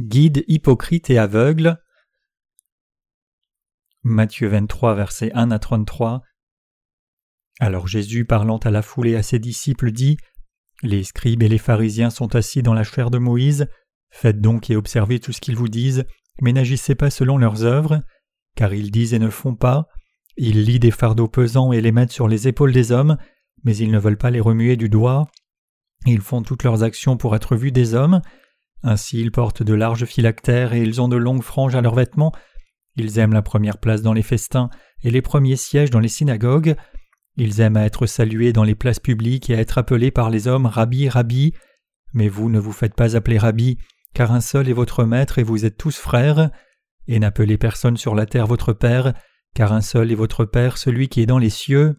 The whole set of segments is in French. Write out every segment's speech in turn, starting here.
Guide hypocrite et aveugle. Matthieu 23, versets 1 à 33. Alors Jésus, parlant à la foule et à ses disciples, dit Les scribes et les pharisiens sont assis dans la chair de Moïse. Faites donc et observez tout ce qu'ils vous disent, mais n'agissez pas selon leurs œuvres, car ils disent et ne font pas. Ils lient des fardeaux pesants et les mettent sur les épaules des hommes, mais ils ne veulent pas les remuer du doigt. Ils font toutes leurs actions pour être vus des hommes. Ainsi ils portent de larges phylactères et ils ont de longues franges à leurs vêtements. Ils aiment la première place dans les festins et les premiers sièges dans les synagogues. Ils aiment à être salués dans les places publiques et à être appelés par les hommes Rabbi, Rabbi. Mais vous ne vous faites pas appeler Rabbi, car un seul est votre maître et vous êtes tous frères. Et n'appelez personne sur la terre votre Père, car un seul est votre Père, celui qui est dans les cieux.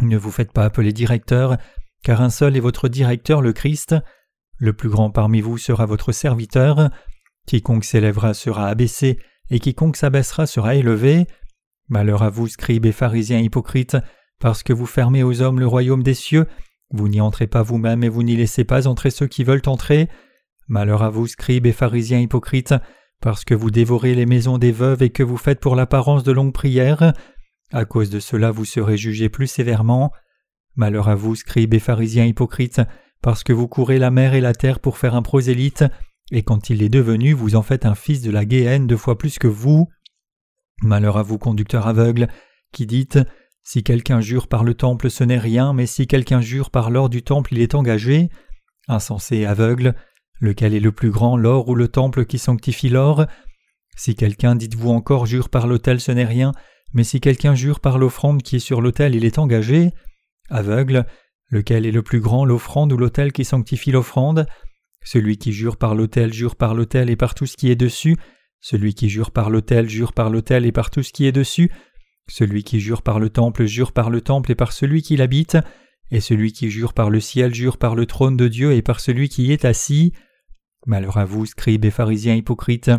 Ne vous faites pas appeler directeur, car un seul est votre directeur, le Christ. Le plus grand parmi vous sera votre serviteur. Quiconque s'élèvera sera abaissé, et quiconque s'abaissera sera élevé. Malheur à vous, scribes et pharisiens hypocrites, parce que vous fermez aux hommes le royaume des cieux, vous n'y entrez pas vous-même et vous n'y laissez pas entrer ceux qui veulent entrer. Malheur à vous, scribes et pharisiens hypocrites, parce que vous dévorez les maisons des veuves et que vous faites pour l'apparence de longues prières. À cause de cela vous serez jugés plus sévèrement. Malheur à vous, scribes et pharisiens hypocrites, parce que vous courez la mer et la terre pour faire un prosélyte, et quand il est devenu, vous en faites un fils de la guéhenne deux fois plus que vous. Malheur à vous, conducteurs aveugles, qui dites Si quelqu'un jure par le temple, ce n'est rien, mais si quelqu'un jure par l'or du temple, il est engagé. Insensé aveugle, lequel est le plus grand, l'or ou le temple qui sanctifie l'or? Si quelqu'un, dites-vous encore, jure par l'autel, ce n'est rien, mais si quelqu'un jure par l'offrande qui est sur l'autel, il est engagé. Aveugle, lequel est le plus grand, l'offrande ou l'autel qui sanctifie l'offrande? Celui qui jure par l'autel jure par l'autel et par tout ce qui est dessus. Celui qui jure par l'autel jure par l'autel et par tout ce qui est dessus. Celui qui jure par le temple jure par le temple et par celui qui l'habite. Et celui qui jure par le ciel jure par le trône de Dieu et par celui qui y est assis. Malheur à vous, scribes et pharisiens hypocrites,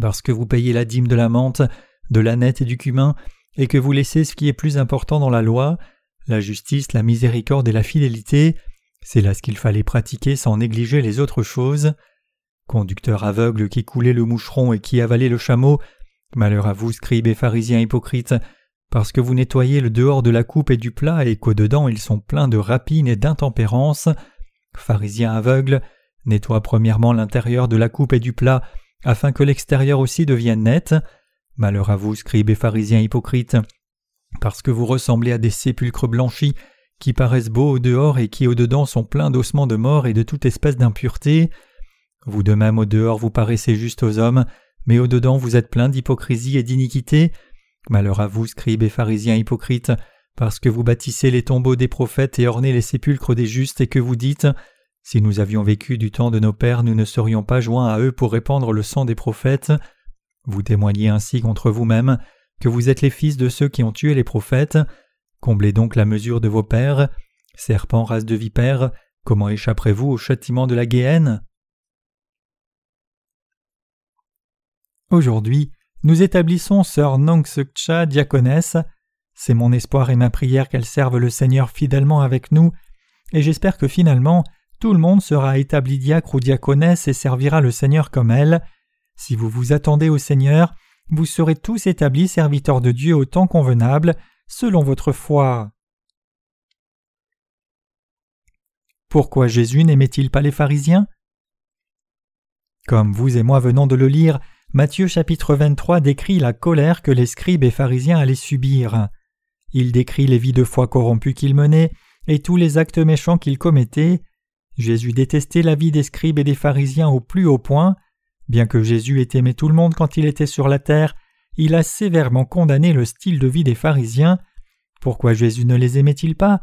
parce que vous payez la dîme de la menthe, de la nette et du cumin, et que vous laissez ce qui est plus important dans la loi, la justice, la miséricorde et la fidélité, c'est là ce qu'il fallait pratiquer sans négliger les autres choses. Conducteur aveugle qui coulait le moucheron et qui avalait le chameau, malheur à vous, scribes et pharisiens hypocrites, parce que vous nettoyez le dehors de la coupe et du plat et qu'au-dedans ils sont pleins de rapines et d'intempérance. Pharisiens aveugles, nettoie premièrement l'intérieur de la coupe et du plat, afin que l'extérieur aussi devienne net. Malheur à vous, scribes et pharisiens hypocrites, parce que vous ressemblez à des sépulcres blanchis, qui paraissent beaux au dehors et qui au dedans sont pleins d'ossements de mort et de toute espèce d'impureté. Vous de même au dehors vous paraissez juste aux hommes, mais au dedans vous êtes pleins d'hypocrisie et d'iniquité. Malheur à vous, scribes et pharisiens hypocrites, parce que vous bâtissez les tombeaux des prophètes et ornez les sépulcres des justes et que vous dites Si nous avions vécu du temps de nos pères, nous ne serions pas joints à eux pour répandre le sang des prophètes. Vous témoignez ainsi contre vous-même que vous êtes les fils de ceux qui ont tué les prophètes. Comblez donc la mesure de vos pères. Serpents, race de vipères, comment échapperez-vous au châtiment de la guéhenne? Aujourd'hui, nous établissons sœur Nong Cha diaconesse. C'est mon espoir et ma prière qu'elle serve le Seigneur fidèlement avec nous, et j'espère que finalement tout le monde sera établi diacre ou diaconesse et servira le Seigneur comme elle. Si vous vous attendez au Seigneur, vous serez tous établis serviteurs de Dieu au temps convenable, selon votre foi. Pourquoi Jésus n'aimait-il pas les pharisiens? Comme vous et moi venons de le lire, Matthieu chapitre 23 décrit la colère que les scribes et pharisiens allaient subir. Il décrit les vies de foi corrompues qu'ils menaient et tous les actes méchants qu'ils commettaient. Jésus détestait la vie des scribes et des pharisiens au plus haut point. Bien que Jésus ait aimé tout le monde quand il était sur la terre, il a sévèrement condamné le style de vie des pharisiens. Pourquoi Jésus ne les aimait-il pas?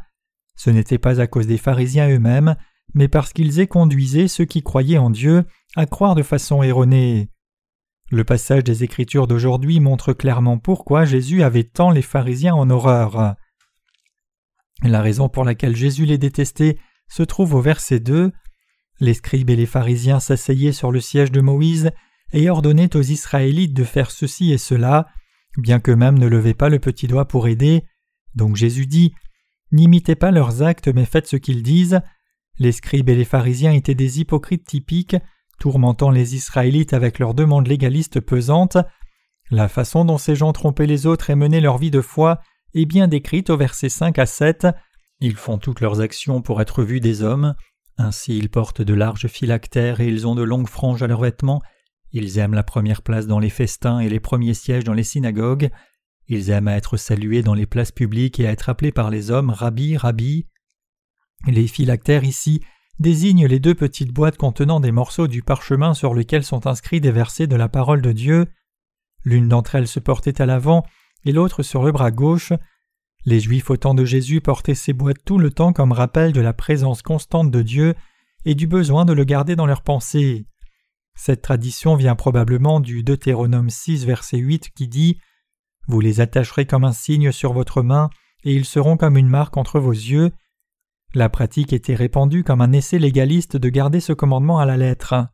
Ce n'était pas à cause des pharisiens eux-mêmes, mais parce qu'ils éconduisaient ceux qui croyaient en Dieu à croire de façon erronée. Le passage des Écritures d'aujourd'hui montre clairement pourquoi Jésus avait tant les pharisiens en horreur. La raison pour laquelle Jésus les détestait se trouve au verset 2. Les scribes et les pharisiens s'asseyaient sur le siège de Moïse et ordonnaient aux Israélites de faire ceci et cela, bien qu'eux-mêmes ne levaient pas le petit doigt pour aider. Donc Jésus dit N'imitez pas leurs actes, mais faites ce qu'ils disent. Les scribes et les pharisiens étaient des hypocrites typiques, tourmentant les Israélites avec leurs demandes légalistes pesantes. La façon dont ces gens trompaient les autres et menaient leur vie de foi est bien décrite au verset 5 à 7. Ils font toutes leurs actions pour être vus des hommes. Ainsi ils portent de larges phylactères et ils ont de longues franges à leurs vêtements. Ils aiment la première place dans les festins et les premiers sièges dans les synagogues. Ils aiment à être salués dans les places publiques et à être appelés par les hommes Rabbi, Rabbi. Les phylactères ici désignent les deux petites boîtes contenant des morceaux du parchemin sur lesquels sont inscrits des versets de la parole de Dieu. L'une d'entre elles se portait à l'avant et l'autre sur le bras gauche. Les Juifs au temps de Jésus portaient ces boîtes tout le temps comme rappel de la présence constante de Dieu et du besoin de le garder dans leurs pensées. Cette tradition vient probablement du Deutéronome 6 verset 8 qui dit Vous les attacherez comme un signe sur votre main et ils seront comme une marque entre vos yeux. La pratique était répandue comme un essai légaliste de garder ce commandement à la lettre.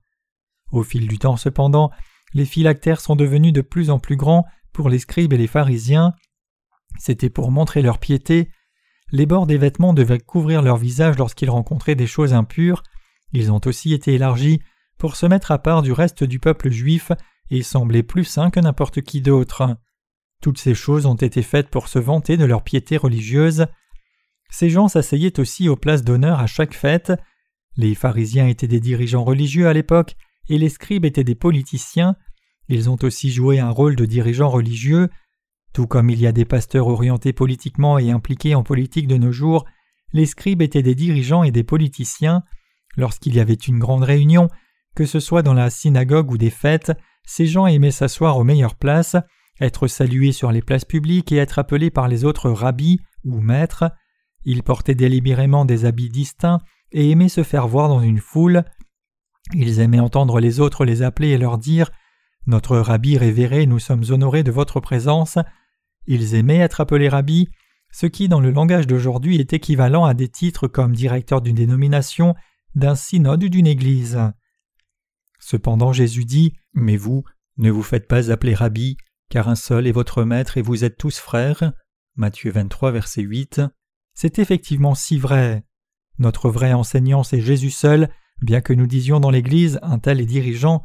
Au fil du temps cependant, les phylactères sont devenus de plus en plus grands pour les scribes et les pharisiens. C'était pour montrer leur piété. Les bords des vêtements devaient couvrir leur visage lorsqu'ils rencontraient des choses impures. Ils ont aussi été élargis pour se mettre à part du reste du peuple juif et sembler plus saints que n'importe qui d'autre. Toutes ces choses ont été faites pour se vanter de leur piété religieuse. Ces gens s'asseyaient aussi aux places d'honneur à chaque fête. Les pharisiens étaient des dirigeants religieux à l'époque et les scribes étaient des politiciens. Ils ont aussi joué un rôle de dirigeants religieux. Tout comme il y a des pasteurs orientés politiquement et impliqués en politique de nos jours, les scribes étaient des dirigeants et des politiciens. Lorsqu'il y avait une grande réunion, que ce soit dans la synagogue ou des fêtes, ces gens aimaient s'asseoir aux meilleures places, être salués sur les places publiques et être appelés par les autres rabbis ou maîtres. Ils portaient délibérément des habits distincts et aimaient se faire voir dans une foule. Ils aimaient entendre les autres les appeler et leur dire Notre rabbi révéré, nous sommes honorés de votre présence. Ils aimaient être appelés rabbi, ce qui dans le langage d'aujourd'hui est équivalent à des titres comme directeur d'une dénomination, d'un synode ou d'une église. Cependant Jésus dit Mais vous, ne vous faites pas appeler rabbi, car un seul est votre maître et vous êtes tous frères. Matthieu 23, verset 8. C'est effectivement si vrai. Notre vrai enseignant, c'est Jésus seul, bien que nous disions dans l'Église un tel est dirigeant,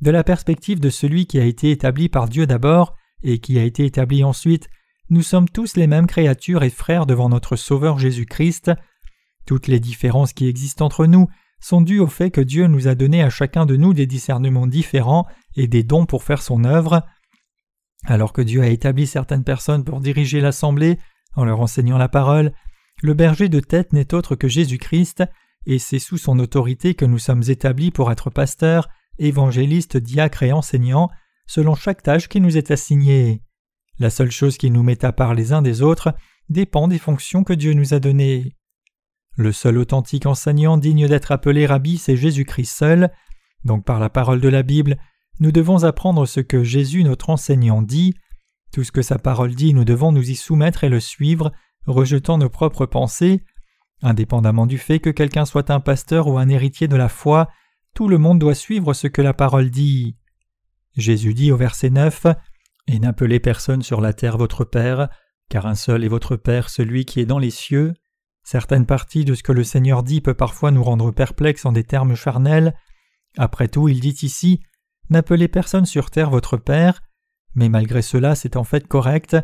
de la perspective de celui qui a été établi par Dieu d'abord et qui a été établi ensuite, nous sommes tous les mêmes créatures et frères devant notre Sauveur Jésus-Christ. Toutes les différences qui existent entre nous sont dues au fait que Dieu nous a donné à chacun de nous des discernements différents et des dons pour faire son œuvre. Alors que Dieu a établi certaines personnes pour diriger l'assemblée en leur enseignant la parole, le berger de tête n'est autre que Jésus-Christ, et c'est sous son autorité que nous sommes établis pour être pasteurs, évangélistes, diacres et enseignants, selon chaque tâche qui nous est assignée. La seule chose qui nous met à part les uns des autres dépend des fonctions que Dieu nous a données. Le seul authentique enseignant digne d'être appelé rabbi, c'est Jésus-Christ seul. Donc par la parole de la Bible, nous devons apprendre ce que Jésus notre enseignant dit. Tout ce que sa parole dit, nous devons nous y soumettre et le suivre, rejetant nos propres pensées. Indépendamment du fait que quelqu'un soit un pasteur ou un héritier de la foi, tout le monde doit suivre ce que la parole dit. Jésus dit au verset 9 Et n'appelez personne sur la terre votre Père, car un seul est votre Père, celui qui est dans les cieux. Certaines parties de ce que le Seigneur dit peut parfois nous rendre perplexes en des termes charnels. Après tout, il dit ici N'appelez personne sur terre votre Père, mais malgré cela c'est en fait correct.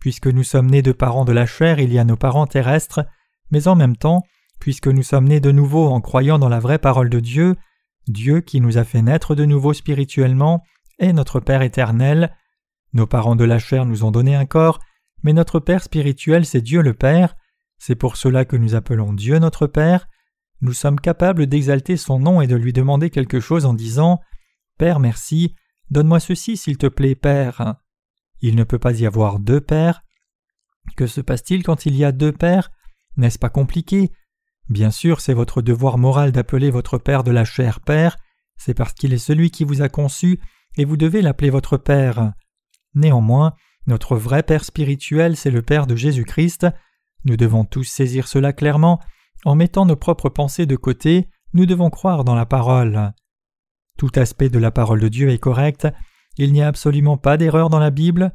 Puisque nous sommes nés de parents de la chair, il y a nos parents terrestres, mais en même temps, puisque nous sommes nés de nouveau en croyant dans la vraie parole de Dieu, Dieu qui nous a fait naître de nouveau spirituellement est notre Père éternel. Nos parents de la chair nous ont donné un corps, mais notre Père spirituel c'est Dieu le Père, c'est pour cela que nous appelons Dieu notre Père. Nous sommes capables d'exalter son nom et de lui demander quelque chose en disant Père merci, donne-moi ceci s'il te plaît, Père. Il ne peut pas y avoir deux pères. Que se passe-t-il quand il y a deux pères? N'est-ce pas compliqué? Bien sûr, c'est votre devoir moral d'appeler votre père de la chair père, c'est parce qu'il est celui qui vous a conçu, et vous devez l'appeler votre père. Néanmoins, notre vrai père spirituel, c'est le père de Jésus-Christ. Nous devons tous saisir cela clairement. En mettant nos propres pensées de côté, nous devons croire dans la parole. Tout aspect de la parole de Dieu est correct, il n'y a absolument pas d'erreur dans la Bible.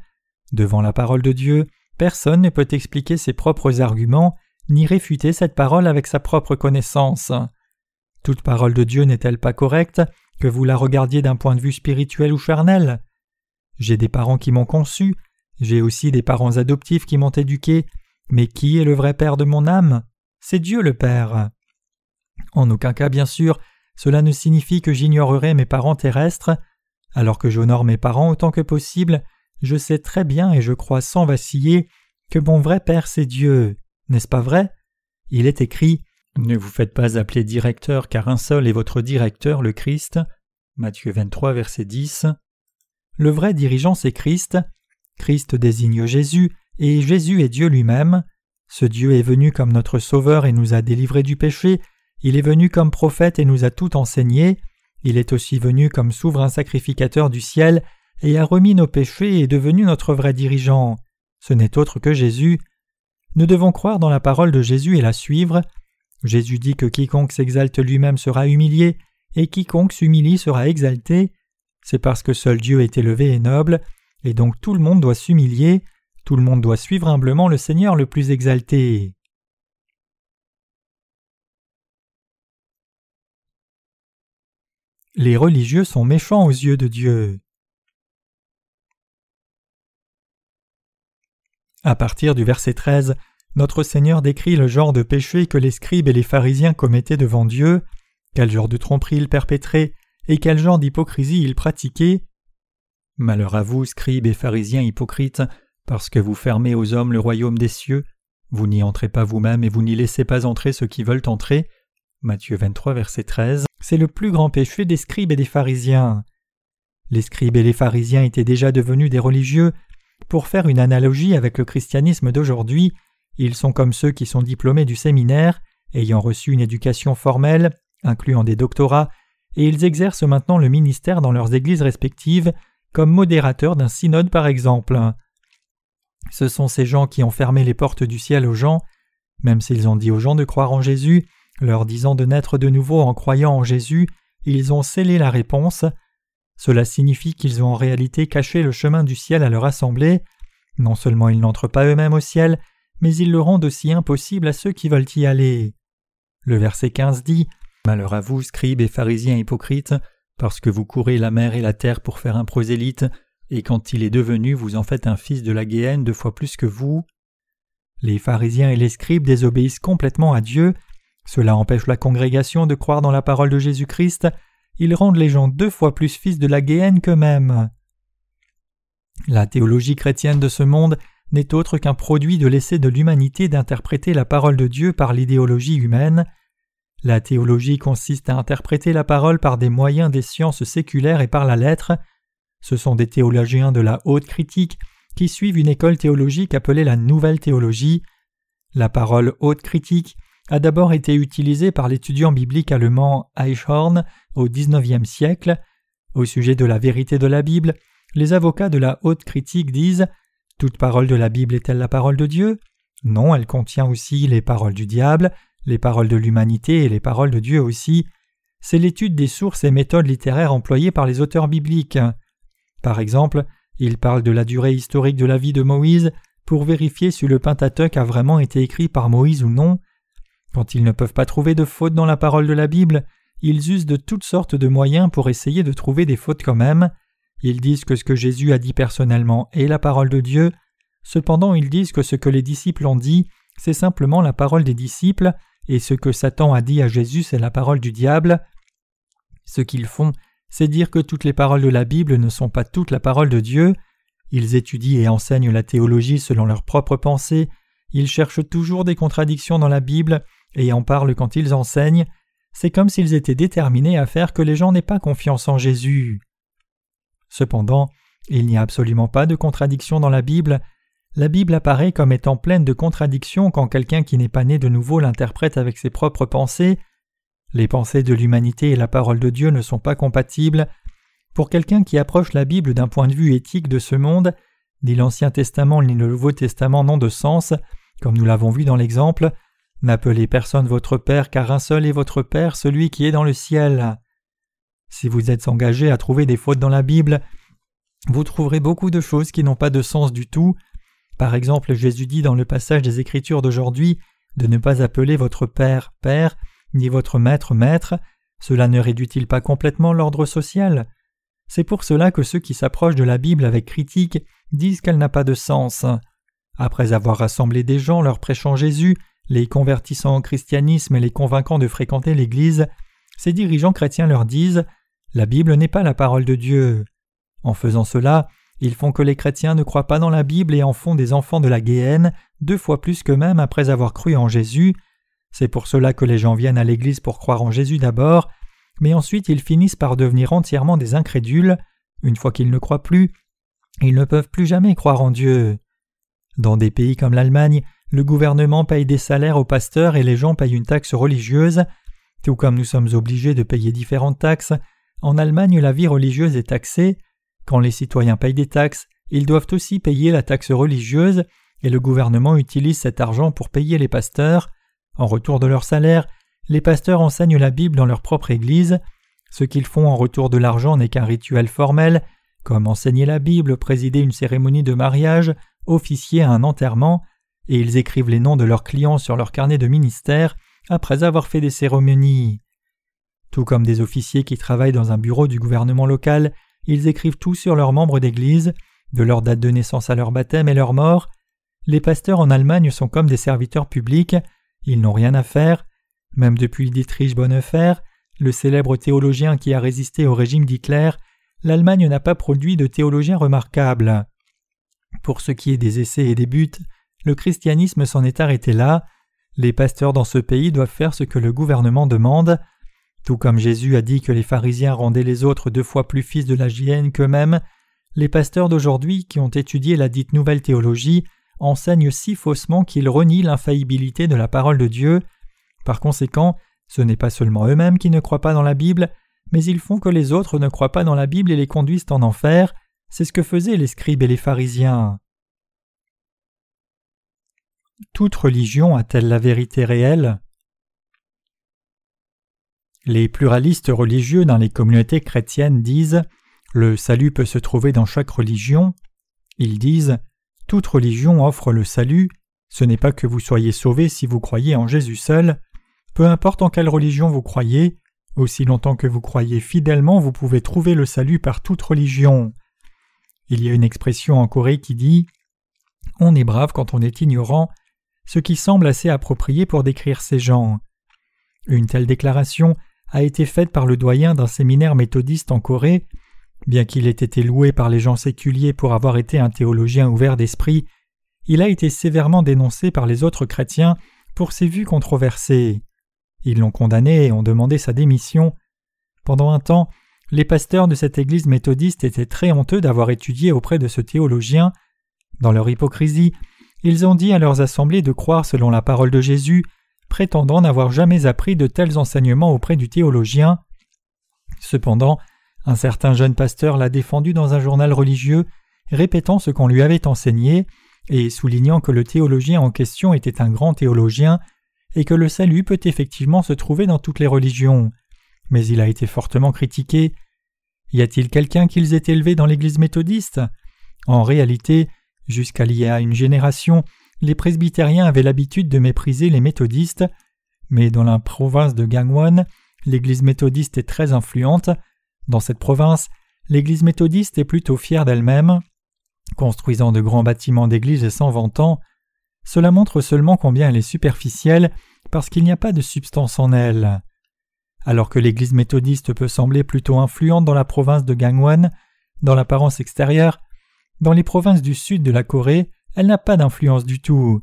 Devant la parole de Dieu, personne ne peut expliquer ses propres arguments, ni réfuter cette parole avec sa propre connaissance. Toute parole de Dieu n'est-elle pas correcte? Que vous la regardiez d'un point de vue spirituel ou charnel. J'ai des parents qui m'ont conçu, j'ai aussi des parents adoptifs qui m'ont éduqué, mais qui est le vrai Père de mon âme? C'est Dieu le Père. En aucun cas, bien sûr, cela ne signifie que j'ignorerai mes parents terrestres. Alors que j'honore mes parents autant que possible, je sais très bien et je crois sans vaciller que mon vrai Père c'est Dieu. N'est-ce pas vrai? Il est écrit Ne vous faites pas appeler directeur car un seul est votre directeur, le Christ. Matthieu 23, verset 10. Le vrai dirigeant c'est Christ. Christ désigne Jésus et Jésus est Dieu lui-même. Ce Dieu est venu comme notre Sauveur et nous a délivrés du péché. Il est venu comme prophète et nous a tout enseigné. Il est aussi venu comme souverain sacrificateur du ciel et a remis nos péchés et est devenu notre vrai dirigeant. Ce n'est autre que Jésus. Nous devons croire dans la parole de Jésus et la suivre. Jésus dit que quiconque s'exalte lui-même sera humilié, et quiconque s'humilie sera exalté. C'est parce que seul Dieu est élevé et noble, et donc tout le monde doit s'humilier, tout le monde doit suivre humblement le Seigneur le plus exalté. Les religieux sont méchants aux yeux de Dieu. À partir du verset 13, notre Seigneur décrit le genre de péché que les scribes et les pharisiens commettaient devant Dieu, quel genre de tromperie ils perpétraient et quel genre d'hypocrisie ils pratiquaient. Malheur à vous, scribes et pharisiens hypocrites, parce que vous fermez aux hommes le royaume des cieux, vous n'y entrez pas vous-même et vous n'y laissez pas entrer ceux qui veulent entrer. Matthieu 23, verset 13. C'est le plus grand péché des scribes et des pharisiens. Les scribes et les pharisiens étaient déjà devenus des religieux. Pour faire une analogie avec le christianisme d'aujourd'hui, ils sont comme ceux qui sont diplômés du séminaire, ayant reçu une éducation formelle, incluant des doctorats, et ils exercent maintenant le ministère dans leurs églises respectives, comme modérateurs d'un synode par exemple. Ce sont ces gens qui ont fermé les portes du ciel aux gens, même s'ils ont dit aux gens de croire en Jésus, leur disant de naître de nouveau en croyant en Jésus, ils ont scellé la réponse. Cela signifie qu'ils ont en réalité caché le chemin du ciel à leur assemblée. Non seulement ils n'entrent pas eux-mêmes au ciel, mais ils le rendent aussi impossible à ceux qui veulent y aller. Le verset 15 dit Malheur à vous, scribes et pharisiens hypocrites, parce que vous courez la mer et la terre pour faire un prosélyte, et quand il est devenu, vous en faites un fils de la Guéhenne deux fois plus que vous. Les pharisiens et les scribes désobéissent complètement à Dieu. Cela empêche la congrégation de croire dans la parole de Jésus-Christ. Ils rendent les gens deux fois plus fils de la Guéhenne qu'eux-mêmes. La théologie chrétienne de ce monde n'est autre qu'un produit de l'essai de l'humanité d'interpréter la parole de Dieu par l'idéologie humaine. La théologie consiste à interpréter la parole par des moyens des sciences séculaires et par la lettre. Ce sont des théologiens de la haute critique qui suivent une école théologique appelée la nouvelle théologie. La parole haute critique a d'abord été utilisée par l'étudiant biblique allemand Eichhorn au XIXe siècle. Au sujet de la vérité de la Bible, les avocats de la haute critique disent Toute parole de la Bible est-elle la parole de Dieu? Non, elle contient aussi les paroles du diable, les paroles de l'humanité et les paroles de Dieu aussi. C'est l'étude des sources et méthodes littéraires employées par les auteurs bibliques. Par exemple, il parle de la durée historique de la vie de Moïse pour vérifier si le Pentateuque a vraiment été écrit par Moïse ou non. Quand ils ne peuvent pas trouver de fautes dans la parole de la Bible, ils usent de toutes sortes de moyens pour essayer de trouver des fautes quand même. Ils disent que ce que Jésus a dit personnellement est la parole de Dieu. Cependant, ils disent que ce que les disciples ont dit, c'est simplement la parole des disciples, et ce que Satan a dit à Jésus, c'est la parole du diable. Ce qu'ils font, c'est dire que toutes les paroles de la Bible ne sont pas toutes la parole de Dieu. Ils étudient et enseignent la théologie selon leurs propres pensées, ils cherchent toujours des contradictions dans la Bible et en parlent quand ils enseignent. C'est comme s'ils étaient déterminés à faire que les gens n'aient pas confiance en Jésus. Cependant, il n'y a absolument pas de contradiction dans la Bible. La Bible apparaît comme étant pleine de contradictions quand quelqu'un qui n'est pas né de nouveau l'interprète avec ses propres pensées. Les pensées de l'humanité et la parole de Dieu ne sont pas compatibles. Pour quelqu'un qui approche la Bible d'un point de vue éthique de ce monde, ni l'Ancien Testament ni le Nouveau Testament n'ont de sens, comme nous l'avons vu dans l'exemple. N'appelez personne votre Père, car un seul est votre Père, celui qui est dans le ciel. Si vous êtes engagé à trouver des fautes dans la Bible, vous trouverez beaucoup de choses qui n'ont pas de sens du tout. Par exemple, Jésus dit dans le passage des Écritures d'aujourd'hui de ne pas appeler votre Père Père, ni votre Maître Maître, cela ne réduit-il pas complètement l'ordre social? C'est pour cela que ceux qui s'approchent de la Bible avec critique disent qu'elle n'a pas de sens. Après avoir rassemblé des gens leur prêchant Jésus, les convertissant au christianisme et les convainquant de fréquenter l'Église, ces dirigeants chrétiens leur disent La Bible n'est pas la parole de Dieu. En faisant cela, ils font que les chrétiens ne croient pas dans la Bible et en font des enfants de la Guéhenne, deux fois plus qu'eux-mêmes après avoir cru en Jésus. C'est pour cela que les gens viennent à l'Église pour croire en Jésus d'abord, mais ensuite ils finissent par devenir entièrement des incrédules. Une fois qu'ils ne croient plus, ils ne peuvent plus jamais croire en Dieu. Dans des pays comme l'Allemagne, le gouvernement paye des salaires aux pasteurs et les gens payent une taxe religieuse. Tout comme nous sommes obligés de payer différentes taxes, en Allemagne la vie religieuse est taxée. Quand les citoyens payent des taxes, ils doivent aussi payer la taxe religieuse, et le gouvernement utilise cet argent pour payer les pasteurs. En retour de leur salaire, les pasteurs enseignent la Bible dans leur propre Église. Ce qu'ils font en retour de l'argent n'est qu'un rituel formel, comme enseigner la Bible, présider une cérémonie de mariage, officier un enterrement, et ils écrivent les noms de leurs clients sur leur carnet de ministère après avoir fait des cérémonies. Tout comme des officiers qui travaillent dans un bureau du gouvernement local, ils écrivent tout sur leurs membres d'Église, de leur date de naissance à leur baptême et leur mort. Les pasteurs en Allemagne sont comme des serviteurs publics, ils n'ont rien à faire. Même depuis Dietrich Bonhoeffer, le célèbre théologien qui a résisté au régime d'Hitler, l'Allemagne n'a pas produit de théologiens remarquables. Pour ce qui est des essais et des buts, le christianisme s'en est arrêté là. Les pasteurs dans ce pays doivent faire ce que le gouvernement demande. Tout comme Jésus a dit que les pharisiens rendaient les autres deux fois plus fils de la hyène qu'eux-mêmes, les pasteurs d'aujourd'hui qui ont étudié la dite nouvelle théologie enseignent si faussement qu'ils renient l'infaillibilité de la parole de Dieu. Par conséquent, ce n'est pas seulement eux-mêmes qui ne croient pas dans la Bible, mais ils font que les autres ne croient pas dans la Bible et les conduisent en enfer. C'est ce que faisaient les scribes et les pharisiens. Toute religion a-t-elle la vérité réelle? Les pluralistes religieux dans les communautés chrétiennes disent Le salut peut se trouver dans chaque religion. Ils disent Toute religion offre le salut. Ce n'est pas que vous soyez sauvés si vous croyez en Jésus seul. Peu importe en quelle religion vous croyez, aussi longtemps que vous croyez fidèlement, vous pouvez trouver le salut par toute religion. Il y a une expression en Corée qui dit On est brave quand on est ignorant, ce qui semble assez approprié pour décrire ces gens. Une telle déclaration a été faite par le doyen d'un séminaire méthodiste en Corée. Bien qu'il ait été loué par les gens séculiers pour avoir été un théologien ouvert d'esprit, il a été sévèrement dénoncé par les autres chrétiens pour ses vues controversées. Ils l'ont condamné et ont demandé sa démission. Pendant un temps, les pasteurs de cette église méthodiste étaient très honteux d'avoir étudié auprès de ce théologien. Dans leur hypocrisie, ils ont dit à leurs assemblées de croire selon la parole de Jésus, prétendant n'avoir jamais appris de tels enseignements auprès du théologien. Cependant, un certain jeune pasteur l'a défendu dans un journal religieux, répétant ce qu'on lui avait enseigné, et soulignant que le théologien en question était un grand théologien, et que le salut peut effectivement se trouver dans toutes les religions. Mais il a été fortement critiqué. Y a-t-il quelqu'un qu'ils aient élevé dans l'Église méthodiste? En réalité, Jusqu'à l'il y a une génération, les presbytériens avaient l'habitude de mépriser les méthodistes, mais dans la province de Gangwon, l'Église méthodiste est très influente. Dans cette province, l'Église méthodiste est plutôt fière d'elle-même, construisant de grands bâtiments d'église et s'en vantant. Cela montre seulement combien elle est superficielle, parce qu'il n'y a pas de substance en elle. Alors que l'Église méthodiste peut sembler plutôt influente dans la province de Gangwon, dans l'apparence extérieure, dans les provinces du sud de la Corée, elle n'a pas d'influence du tout.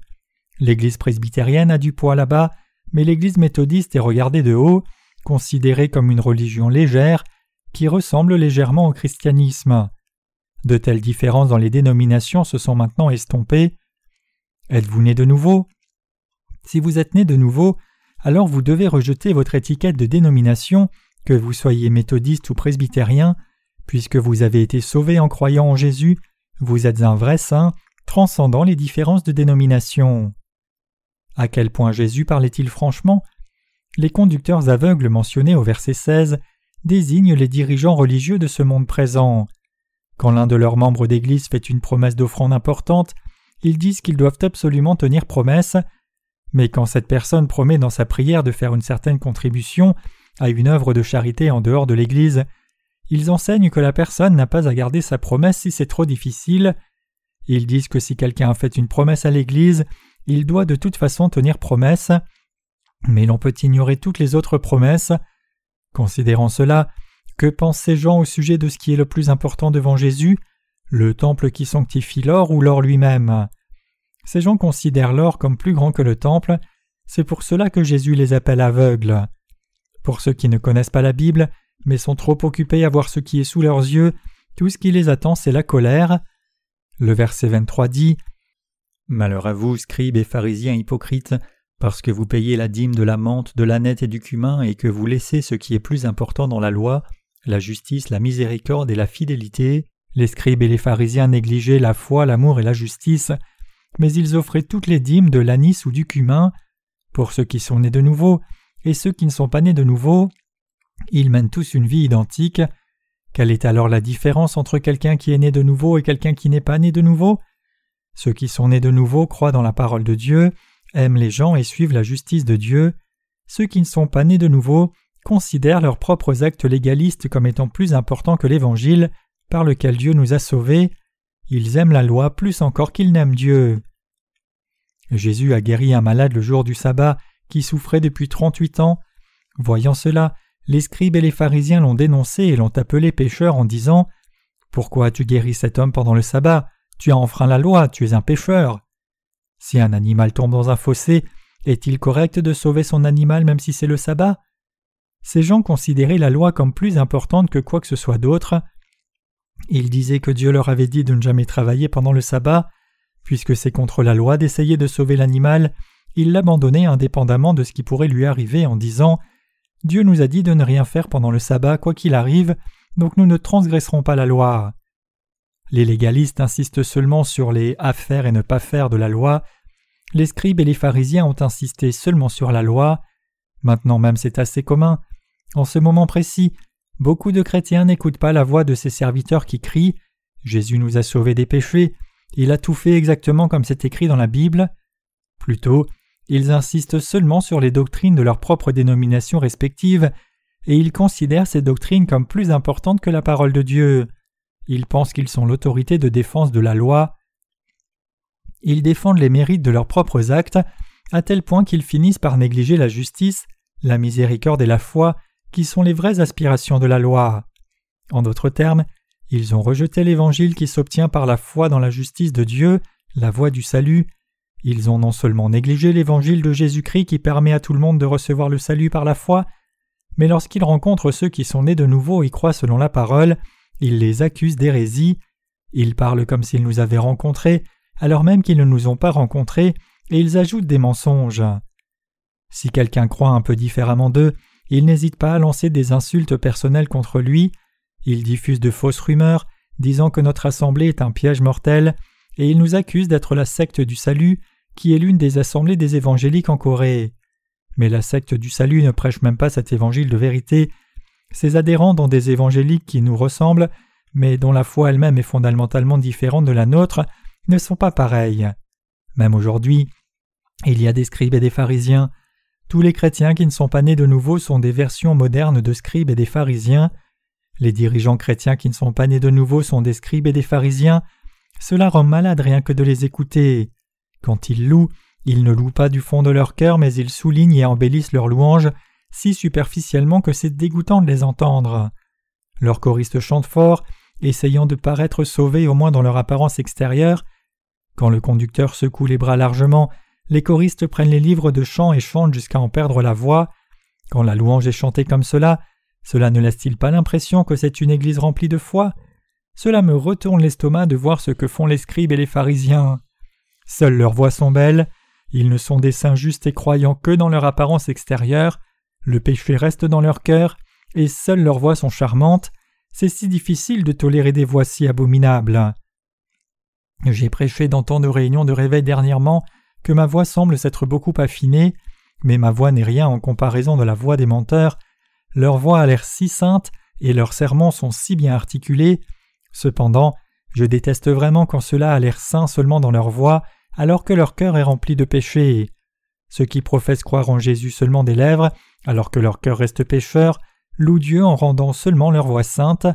L'Église presbytérienne a du poids là-bas, mais l'Église méthodiste est regardée de haut, considérée comme une religion légère, qui ressemble légèrement au christianisme. De telles différences dans les dénominations se sont maintenant estompées. Êtes-vous né de nouveau? Si vous êtes né de nouveau, alors vous devez rejeter votre étiquette de dénomination, que vous soyez méthodiste ou presbytérien, puisque vous avez été sauvé en croyant en Jésus vous êtes un vrai saint, transcendant les différences de dénomination. À quel point Jésus parlait-il franchement? Les conducteurs aveugles mentionnés au verset 16 désignent les dirigeants religieux de ce monde présent. Quand l'un de leurs membres d'Église fait une promesse d'offrande importante, ils disent qu'ils doivent absolument tenir promesse, mais quand cette personne promet dans sa prière de faire une certaine contribution, à une œuvre de charité en dehors de l'Église. Ils enseignent que la personne n'a pas à garder sa promesse si c'est trop difficile. Ils disent que si quelqu'un a fait une promesse à l'Église, il doit de toute façon tenir promesse. Mais l'on peut ignorer toutes les autres promesses. Considérant cela, que pensent ces gens au sujet de ce qui est le plus important devant Jésus, le temple qui sanctifie l'or ou l'or lui-même? Ces gens considèrent l'or comme plus grand que le temple, c'est pour cela que Jésus les appelle aveugles. Pour ceux qui ne connaissent pas la Bible, mais sont trop occupés à voir ce qui est sous leurs yeux, tout ce qui les attend c'est la colère. Le verset 23 dit Malheur à vous, scribes et pharisiens hypocrites, parce que vous payez la dîme de la menthe, de l'aneth et du cumin, et que vous laissez ce qui est plus important dans la loi, la justice, la miséricorde et la fidélité. Les scribes et les pharisiens négligeaient la foi, l'amour et la justice, mais ils offraient toutes les dîmes de l'anis ou du cumin. Pour ceux qui sont nés de nouveau, et ceux qui ne sont pas nés de nouveau, ils mènent tous une vie identique. Quelle est alors la différence entre quelqu'un qui est né de nouveau et quelqu'un qui n'est pas né de nouveau? Ceux qui sont nés de nouveau croient dans la parole de Dieu, aiment les gens et suivent la justice de Dieu. Ceux qui ne sont pas nés de nouveau considèrent leurs propres actes légalistes comme étant plus importants que l'Évangile par lequel Dieu nous a sauvés. Ils aiment la loi plus encore qu'ils n'aiment Dieu. Jésus a guéri un malade le jour du sabbat qui souffrait depuis trente-huit ans. Voyant cela, les scribes et les pharisiens l'ont dénoncé et l'ont appelé pécheur en disant Pourquoi as-tu guéri cet homme pendant le sabbat? Tu as enfreint la loi, tu es un pécheur. Si un animal tombe dans un fossé, est-il correct de sauver son animal même si c'est le sabbat? Ces gens considéraient la loi comme plus importante que quoi que ce soit d'autre. Ils disaient que Dieu leur avait dit de ne jamais travailler pendant le sabbat. Puisque c'est contre la loi d'essayer de sauver l'animal, ils l'abandonnaient indépendamment de ce qui pourrait lui arriver en disant Dieu nous a dit de ne rien faire pendant le sabbat quoi qu'il arrive, donc nous ne transgresserons pas la loi. Les légalistes insistent seulement sur les à faire et ne pas faire de la loi. Les scribes et les pharisiens ont insisté seulement sur la loi. Maintenant même c'est assez commun. En ce moment précis, beaucoup de chrétiens n'écoutent pas la voix de ces serviteurs qui crient Jésus nous a sauvés des péchés, il a tout fait exactement comme c'est écrit dans la Bible. Plutôt, ils insistent seulement sur les doctrines de leurs propres dénominations respectives, et ils considèrent ces doctrines comme plus importantes que la parole de Dieu. Ils pensent qu'ils sont l'autorité de défense de la loi. Ils défendent les mérites de leurs propres actes, à tel point qu'ils finissent par négliger la justice, la miséricorde et la foi, qui sont les vraies aspirations de la loi. En d'autres termes, ils ont rejeté l'évangile qui s'obtient par la foi dans la justice de Dieu, la voie du salut. Ils ont non seulement négligé l'évangile de Jésus-Christ qui permet à tout le monde de recevoir le salut par la foi, mais lorsqu'ils rencontrent ceux qui sont nés de nouveau et croient selon la parole, ils les accusent d'hérésie, ils parlent comme s'ils nous avaient rencontrés, alors même qu'ils ne nous ont pas rencontrés, et ils ajoutent des mensonges. Si quelqu'un croit un peu différemment d'eux, il n'hésite pas à lancer des insultes personnelles contre lui, il diffuse de fausses rumeurs, disant que notre assemblée est un piège mortel, et il nous accuse d'être la secte du salut, qui est l'une des assemblées des évangéliques en Corée. Mais la secte du salut ne prêche même pas cet évangile de vérité, ses adhérents dans des évangéliques qui nous ressemblent, mais dont la foi elle-même est fondamentalement différente de la nôtre, ne sont pas pareils. Même aujourd'hui, il y a des scribes et des pharisiens. Tous les chrétiens qui ne sont pas nés de nouveau sont des versions modernes de scribes et des pharisiens. Les dirigeants chrétiens qui ne sont pas nés de nouveau sont des scribes et des pharisiens. Cela rend malade rien que de les écouter. Quand ils louent, ils ne louent pas du fond de leur cœur, mais ils soulignent et embellissent leurs louanges si superficiellement que c'est dégoûtant de les entendre. Leurs choristes chantent fort, essayant de paraître sauvés au moins dans leur apparence extérieure. Quand le conducteur secoue les bras largement, les choristes prennent les livres de chant et chantent jusqu'à en perdre la voix. Quand la louange est chantée comme cela, cela ne laisse-t-il pas l'impression que c'est une église remplie de foi? Cela me retourne l'estomac de voir ce que font les scribes et les pharisiens. Seules leurs voix sont belles, ils ne sont des saints justes et croyants que dans leur apparence extérieure, le péché reste dans leur cœur, et seules leurs voix sont charmantes, c'est si difficile de tolérer des voix si abominables. J'ai prêché dans tant de réunions de réveil dernièrement que ma voix semble s'être beaucoup affinée, mais ma voix n'est rien en comparaison de la voix des menteurs. Leur voix a l'air si sainte et leurs sermons sont si bien articulés. Cependant, je déteste vraiment quand cela a l'air saint seulement dans leur voix, alors que leur cœur est rempli de péchés. Ceux qui professent croire en Jésus seulement des lèvres alors que leur cœur reste pécheur, louent Dieu en rendant seulement leur voix sainte.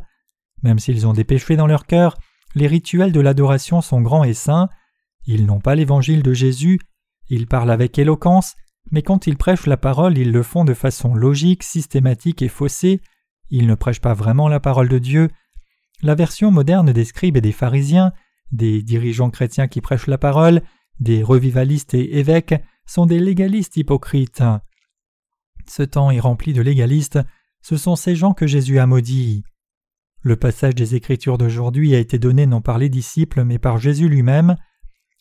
Même s'ils ont des péchés dans leur cœur, les rituels de l'adoration sont grands et saints. Ils n'ont pas l'évangile de Jésus, ils parlent avec éloquence, mais quand ils prêchent la parole, ils le font de façon logique, systématique et faussée. Ils ne prêchent pas vraiment la parole de Dieu. La version moderne des scribes et des pharisiens, des dirigeants chrétiens qui prêchent la parole, des revivalistes et évêques sont des légalistes hypocrites. Ce temps est rempli de légalistes, ce sont ces gens que Jésus a maudits. Le passage des Écritures d'aujourd'hui a été donné non par les disciples mais par Jésus lui-même.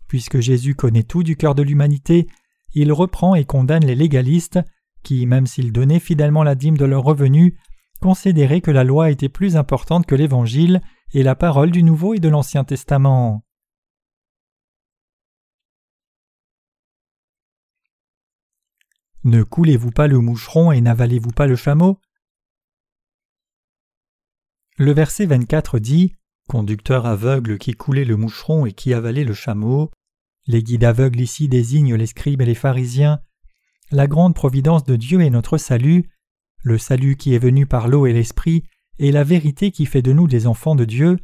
Puisque Jésus connaît tout du cœur de l'humanité, il reprend et condamne les légalistes qui, même s'ils donnaient fidèlement la dîme de leurs revenus, considéraient que la loi était plus importante que l'Évangile et la parole du Nouveau et de l'Ancien Testament. Ne coulez-vous pas le moucheron et n'avalez-vous pas le chameau? Le verset 24 dit Conducteur aveugle qui coulait le moucheron et qui avalait le chameau. Les guides aveugles ici désignent les scribes et les pharisiens. La grande providence de Dieu est notre salut, le salut qui est venu par l'eau et l'esprit, et la vérité qui fait de nous des enfants de Dieu.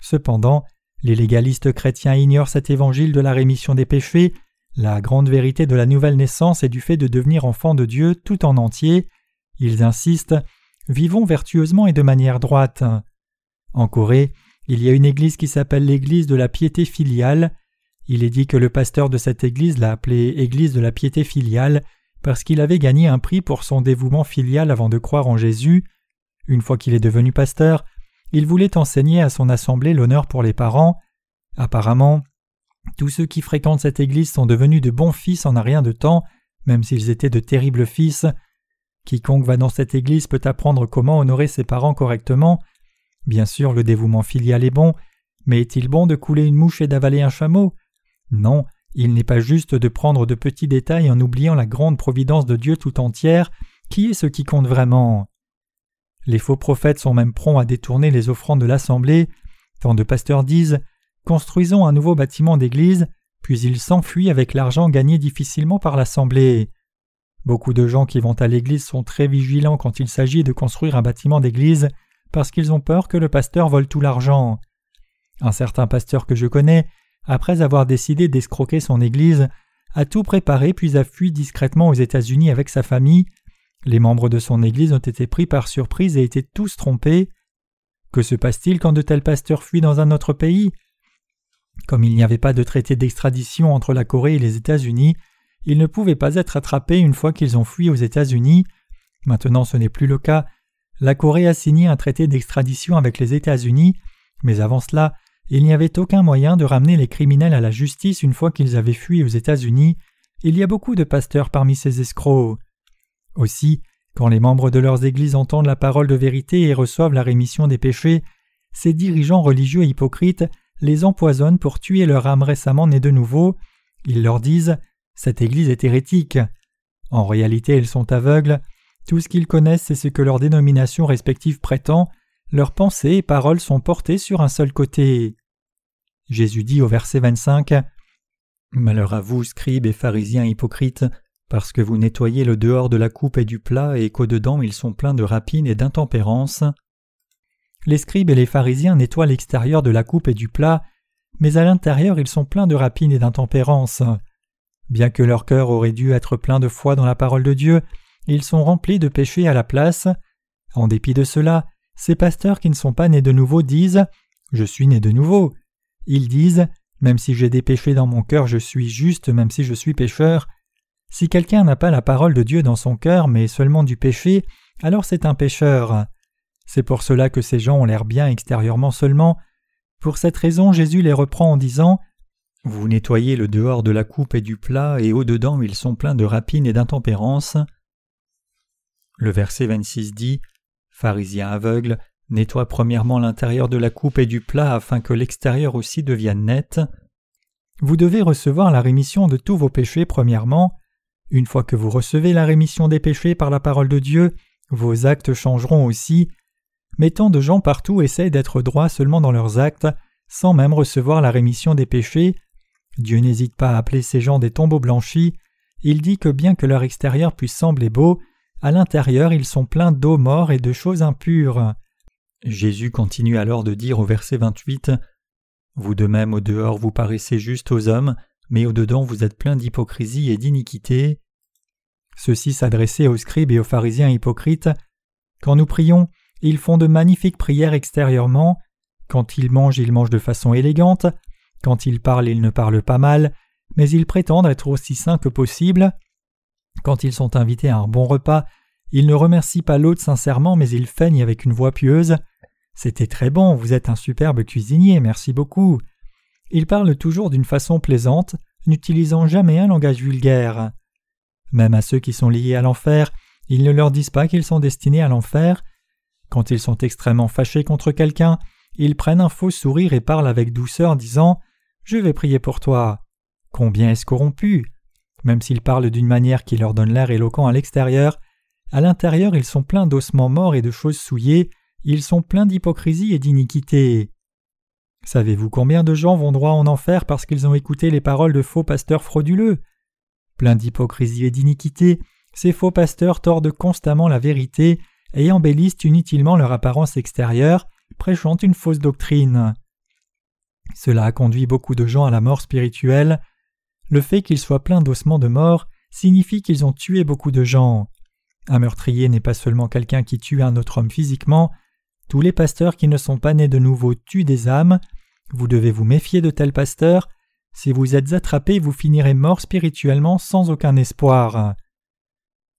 Cependant, les légalistes chrétiens ignorent cet évangile de la rémission des péchés, la grande vérité de la nouvelle naissance et du fait de devenir enfants de Dieu tout en entier. Ils insistent Vivons vertueusement et de manière droite. En Corée, il y a une église qui s'appelle l'église de la piété filiale. Il est dit que le pasteur de cette église l'a appelée Église de la piété filiale parce qu'il avait gagné un prix pour son dévouement filial avant de croire en Jésus. Une fois qu'il est devenu pasteur, il voulait enseigner à son assemblée l'honneur pour les parents. Apparemment, tous ceux qui fréquentent cette église sont devenus de bons fils en un rien de temps, même s'ils étaient de terribles fils. Quiconque va dans cette église peut apprendre comment honorer ses parents correctement. Bien sûr, le dévouement filial est bon, mais est-il bon de couler une mouche et d'avaler un chameau? Non, il n'est pas juste de prendre de petits détails en oubliant la grande providence de Dieu tout entière, qui est ce qui compte vraiment? Les faux prophètes sont même prompts à détourner les offrandes de l'assemblée. Tant de pasteurs disent Construisons un nouveau bâtiment d'église, puis ils s'enfuient avec l'argent gagné difficilement par l'assemblée. Beaucoup de gens qui vont à l'église sont très vigilants quand il s'agit de construire un bâtiment d'église parce qu'ils ont peur que le pasteur vole tout l'argent. Un certain pasteur que je connais après avoir décidé d'escroquer son Église, a tout préparé puis a fui discrètement aux États-Unis avec sa famille. Les membres de son Église ont été pris par surprise et étaient tous trompés. Que se passe-t-il quand de tels pasteurs fuient dans un autre pays? Comme il n'y avait pas de traité d'extradition entre la Corée et les États-Unis, ils ne pouvaient pas être attrapés une fois qu'ils ont fui aux États-Unis. Maintenant ce n'est plus le cas. La Corée a signé un traité d'extradition avec les États-Unis, mais avant cela, il n'y avait aucun moyen de ramener les criminels à la justice une fois qu'ils avaient fui aux États-Unis. Il y a beaucoup de pasteurs parmi ces escrocs. Aussi, quand les membres de leurs églises entendent la parole de vérité et reçoivent la rémission des péchés, ces dirigeants religieux hypocrites les empoisonnent pour tuer leur âme récemment née de nouveau. Ils leur disent Cette église est hérétique. En réalité, ils sont aveugles. Tout ce qu'ils connaissent, c'est ce que leur dénomination respective prétend. Leurs pensées et paroles sont portées sur un seul côté. Jésus dit au verset 25 Malheur à vous, scribes et pharisiens hypocrites, parce que vous nettoyez le dehors de la coupe et du plat et qu'au-dedans ils sont pleins de rapines et d'intempérance. Les scribes et les pharisiens nettoient l'extérieur de la coupe et du plat, mais à l'intérieur ils sont pleins de rapines et d'intempérance. Bien que leur cœur aurait dû être plein de foi dans la parole de Dieu, ils sont remplis de péchés à la place. En dépit de cela, ces pasteurs qui ne sont pas nés de nouveau disent Je suis né de nouveau. Ils disent Même si j'ai des péchés dans mon cœur, je suis juste, même si je suis pécheur. Si quelqu'un n'a pas la parole de Dieu dans son cœur, mais seulement du péché, alors c'est un pécheur. C'est pour cela que ces gens ont l'air bien extérieurement seulement. Pour cette raison, Jésus les reprend en disant Vous nettoyez le dehors de la coupe et du plat, et au-dedans ils sont pleins de rapines et d'intempérance. Le verset 26 dit Pharisiens aveugles, Nettoie premièrement l'intérieur de la coupe et du plat afin que l'extérieur aussi devienne net. Vous devez recevoir la rémission de tous vos péchés premièrement. Une fois que vous recevez la rémission des péchés par la parole de Dieu, vos actes changeront aussi. Mais tant de gens partout essayent d'être droits seulement dans leurs actes, sans même recevoir la rémission des péchés. Dieu n'hésite pas à appeler ces gens des tombeaux blanchis. Il dit que bien que leur extérieur puisse sembler beau, à l'intérieur ils sont pleins d'eau mort et de choses impures. Jésus continue alors de dire au verset 28 Vous de même au dehors vous paraissez juste aux hommes, mais au dedans vous êtes plein d'hypocrisie et d'iniquité. Ceci s'adressait aux scribes et aux pharisiens hypocrites. Quand nous prions, ils font de magnifiques prières extérieurement. Quand ils mangent, ils mangent de façon élégante. Quand ils parlent, ils ne parlent pas mal, mais ils prétendent être aussi saints que possible. Quand ils sont invités à un bon repas, ils ne remercient pas l'hôte sincèrement, mais ils feignent avec une voix pieuse. C'était très bon, vous êtes un superbe cuisinier, merci beaucoup. Ils parlent toujours d'une façon plaisante, n'utilisant jamais un langage vulgaire. Même à ceux qui sont liés à l'enfer, ils ne leur disent pas qu'ils sont destinés à l'enfer. Quand ils sont extrêmement fâchés contre quelqu'un, ils prennent un faux sourire et parlent avec douceur, disant Je vais prier pour toi. Combien est-ce corrompu? Même s'ils parlent d'une manière qui leur donne l'air éloquent à l'extérieur, à l'intérieur ils sont pleins d'ossements morts et de choses souillées, ils sont pleins d'hypocrisie et d'iniquité. Savez-vous combien de gens vont droit en enfer parce qu'ils ont écouté les paroles de faux pasteurs frauduleux? Pleins d'hypocrisie et d'iniquité, ces faux pasteurs tordent constamment la vérité et embellissent inutilement leur apparence extérieure, prêchant une fausse doctrine. Cela a conduit beaucoup de gens à la mort spirituelle. Le fait qu'ils soient pleins d'ossements de mort signifie qu'ils ont tué beaucoup de gens. Un meurtrier n'est pas seulement quelqu'un qui tue un autre homme physiquement, tous les pasteurs qui ne sont pas nés de nouveau tuent des âmes. Vous devez vous méfier de tels pasteurs. Si vous êtes attrapés, vous finirez mort spirituellement sans aucun espoir.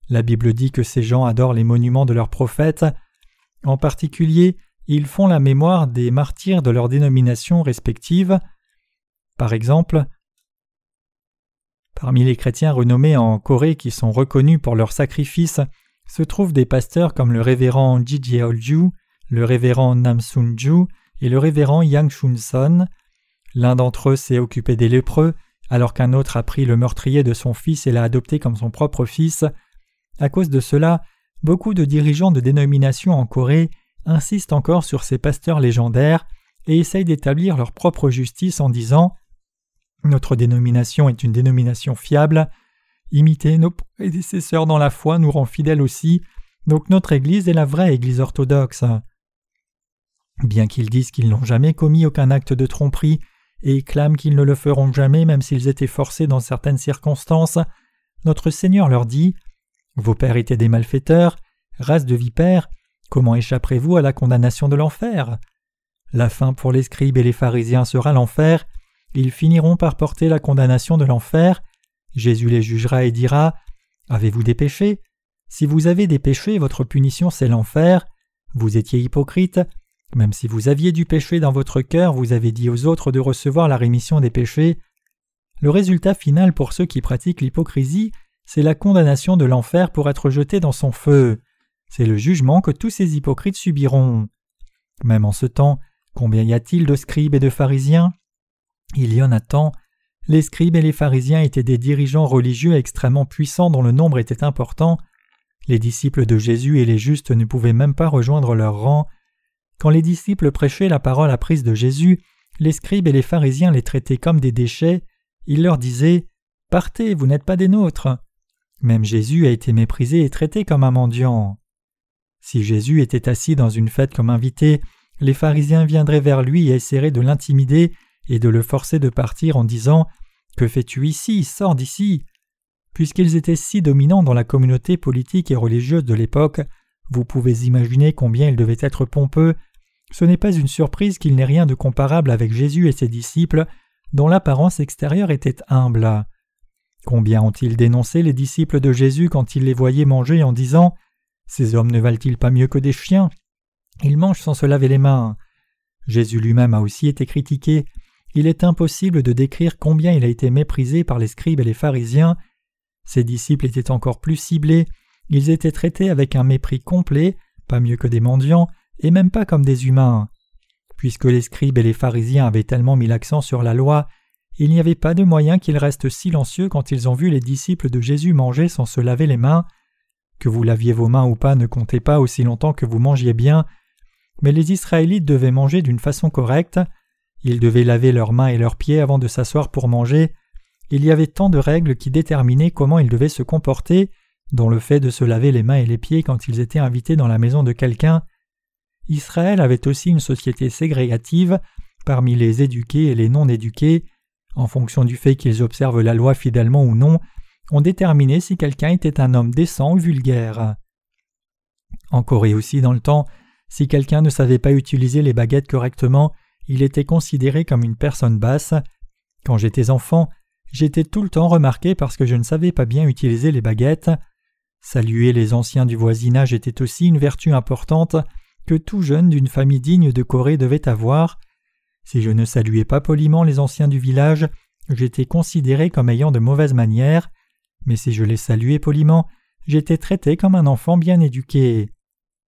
La Bible dit que ces gens adorent les monuments de leurs prophètes. En particulier, ils font la mémoire des martyrs de leurs dénominations respectives. Par exemple, Parmi les chrétiens renommés en Corée qui sont reconnus pour leurs sacrifices se trouvent des pasteurs comme le révérend Ji Jeolju, le révérend Nam Sun-ju et le révérend Yang Shun-son. L'un d'entre eux s'est occupé des lépreux, alors qu'un autre a pris le meurtrier de son fils et l'a adopté comme son propre fils. À cause de cela, beaucoup de dirigeants de dénominations en Corée insistent encore sur ces pasteurs légendaires et essayent d'établir leur propre justice en disant notre dénomination est une dénomination fiable. Imiter nos prédécesseurs dans la foi nous rend fidèles aussi, donc notre Église est la vraie Église orthodoxe. Bien qu'ils disent qu'ils n'ont jamais commis aucun acte de tromperie et clament qu'ils ne le feront jamais même s'ils étaient forcés dans certaines circonstances, notre Seigneur leur dit Vos pères étaient des malfaiteurs, race de vipères, comment échapperez-vous à la condamnation de l'enfer? La fin pour les scribes et les pharisiens sera l'enfer, ils finiront par porter la condamnation de l'enfer. Jésus les jugera et dira Avez-vous des péchés? Si vous avez des péchés, votre punition c'est l'enfer. Vous étiez hypocrite. Même si vous aviez du péché dans votre cœur, vous avez dit aux autres de recevoir la rémission des péchés. Le résultat final pour ceux qui pratiquent l'hypocrisie, c'est la condamnation de l'enfer pour être jetés dans son feu. C'est le jugement que tous ces hypocrites subiront. Même en ce temps, combien y a-t-il de scribes et de pharisiens? Il y en a tant. Les scribes et les pharisiens étaient des dirigeants religieux extrêmement puissants dont le nombre était important. Les disciples de Jésus et les justes ne pouvaient même pas rejoindre leur rang. Quand les disciples prêchaient la parole apprise de Jésus, les scribes et les pharisiens les traitaient comme des déchets. Ils leur disaient Partez, vous n'êtes pas des nôtres. Même Jésus a été méprisé et traité comme un mendiant. Si Jésus était assis dans une fête comme invité, les pharisiens viendraient vers lui et essaieraient de l'intimider et de le forcer de partir en disant Que fais-tu ici? Sors d'ici Puisqu'ils étaient si dominants dans la communauté politique et religieuse de l'époque, vous pouvez imaginer combien ils devaient être pompeux. Ce n'est pas une surprise qu'il n'ait rien de comparable avec Jésus et ses disciples, dont l'apparence extérieure était humble. Combien ont-ils dénoncé les disciples de Jésus quand ils les voyaient manger en disant Ces hommes ne valent-ils pas mieux que des chiens? Ils mangent sans se laver les mains. Jésus lui-même a aussi été critiqué il est impossible de décrire combien il a été méprisé par les scribes et les pharisiens. Ses disciples étaient encore plus ciblés, ils étaient traités avec un mépris complet, pas mieux que des mendiants, et même pas comme des humains. Puisque les scribes et les pharisiens avaient tellement mis l'accent sur la loi, il n'y avait pas de moyen qu'ils restent silencieux quand ils ont vu les disciples de Jésus manger sans se laver les mains. Que vous laviez vos mains ou pas ne comptait pas aussi longtemps que vous mangiez bien, mais les Israélites devaient manger d'une façon correcte, ils devaient laver leurs mains et leurs pieds avant de s'asseoir pour manger. Il y avait tant de règles qui déterminaient comment ils devaient se comporter, dont le fait de se laver les mains et les pieds quand ils étaient invités dans la maison de quelqu'un. Israël avait aussi une société ségrégative parmi les éduqués et les non éduqués, en fonction du fait qu'ils observent la loi fidèlement ou non, on déterminait si quelqu'un était un homme décent ou vulgaire. En Corée aussi dans le temps, si quelqu'un ne savait pas utiliser les baguettes correctement, il était considéré comme une personne basse. Quand j'étais enfant, j'étais tout le temps remarqué parce que je ne savais pas bien utiliser les baguettes. Saluer les anciens du voisinage était aussi une vertu importante que tout jeune d'une famille digne de Corée devait avoir. Si je ne saluais pas poliment les anciens du village, j'étais considéré comme ayant de mauvaises manières, mais si je les saluais poliment, j'étais traité comme un enfant bien éduqué.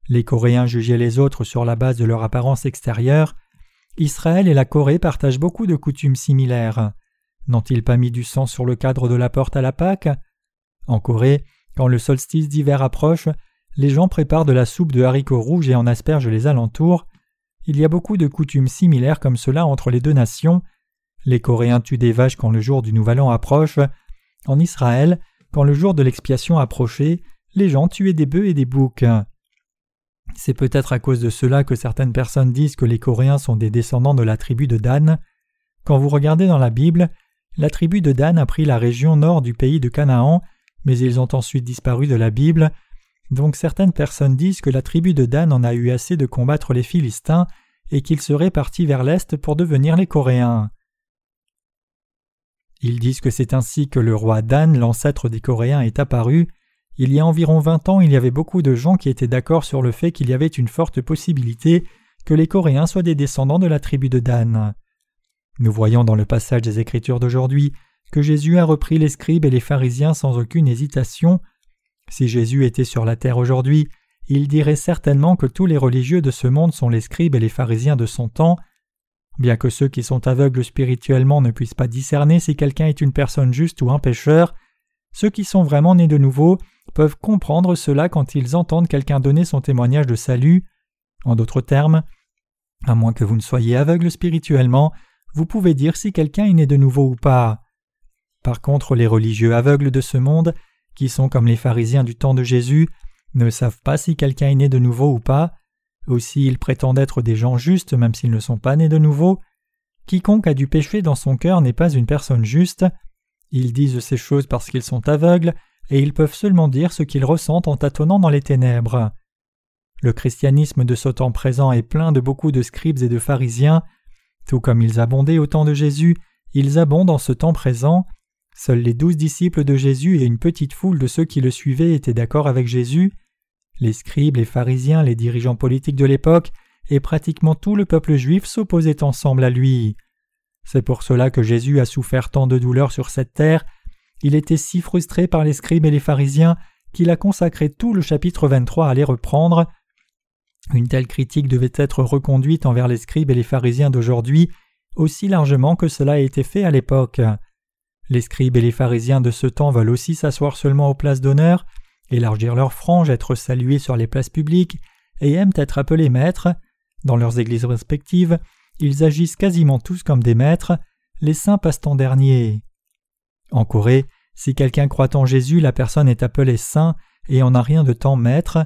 Les Coréens jugeaient les autres sur la base de leur apparence extérieure. Israël et la Corée partagent beaucoup de coutumes similaires. N'ont-ils pas mis du sang sur le cadre de la porte à la Pâque? En Corée, quand le solstice d'hiver approche, les gens préparent de la soupe de haricots rouges et en aspergent les alentours. Il y a beaucoup de coutumes similaires comme cela entre les deux nations. Les Coréens tuent des vaches quand le jour du Nouvel An approche. En Israël, quand le jour de l'expiation approchait, les gens tuaient des bœufs et des boucs. C'est peut-être à cause de cela que certaines personnes disent que les Coréens sont des descendants de la tribu de Dan. Quand vous regardez dans la Bible, la tribu de Dan a pris la région nord du pays de Canaan, mais ils ont ensuite disparu de la Bible, donc certaines personnes disent que la tribu de Dan en a eu assez de combattre les Philistins et qu'ils seraient partis vers l'Est pour devenir les Coréens. Ils disent que c'est ainsi que le roi Dan, l'ancêtre des Coréens, est apparu, il y a environ vingt ans, il y avait beaucoup de gens qui étaient d'accord sur le fait qu'il y avait une forte possibilité que les Coréens soient des descendants de la tribu de Dan. Nous voyons dans le passage des Écritures d'aujourd'hui que Jésus a repris les scribes et les pharisiens sans aucune hésitation. Si Jésus était sur la terre aujourd'hui, il dirait certainement que tous les religieux de ce monde sont les scribes et les pharisiens de son temps. Bien que ceux qui sont aveugles spirituellement ne puissent pas discerner si quelqu'un est une personne juste ou un pécheur, ceux qui sont vraiment nés de nouveau peuvent comprendre cela quand ils entendent quelqu'un donner son témoignage de salut. En d'autres termes, à moins que vous ne soyez aveugle spirituellement, vous pouvez dire si quelqu'un est né de nouveau ou pas. Par contre, les religieux aveugles de ce monde, qui sont comme les pharisiens du temps de Jésus, ne savent pas si quelqu'un est né de nouveau ou pas. Aussi, ils prétendent être des gens justes même s'ils ne sont pas nés de nouveau. Quiconque a du péché dans son cœur n'est pas une personne juste. Ils disent ces choses parce qu'ils sont aveugles et ils peuvent seulement dire ce qu'ils ressentent en tâtonnant dans les ténèbres. Le christianisme de ce temps présent est plein de beaucoup de scribes et de pharisiens. Tout comme ils abondaient au temps de Jésus, ils abondent en ce temps présent. Seuls les douze disciples de Jésus et une petite foule de ceux qui le suivaient étaient d'accord avec Jésus. Les scribes, les pharisiens, les dirigeants politiques de l'époque et pratiquement tout le peuple juif s'opposaient ensemble à lui. C'est pour cela que Jésus a souffert tant de douleurs sur cette terre il était si frustré par les scribes et les pharisiens qu'il a consacré tout le chapitre 23 à les reprendre. Une telle critique devait être reconduite envers les scribes et les pharisiens d'aujourd'hui aussi largement que cela a été fait à l'époque. Les scribes et les pharisiens de ce temps veulent aussi s'asseoir seulement aux places d'honneur, élargir leurs franges, être salués sur les places publiques, et aiment être appelés maîtres. Dans leurs églises respectives, ils agissent quasiment tous comme des maîtres, les saints passent en dernier. En Corée, si quelqu'un croit en Jésus, la personne est appelée saint et en a rien de temps maître.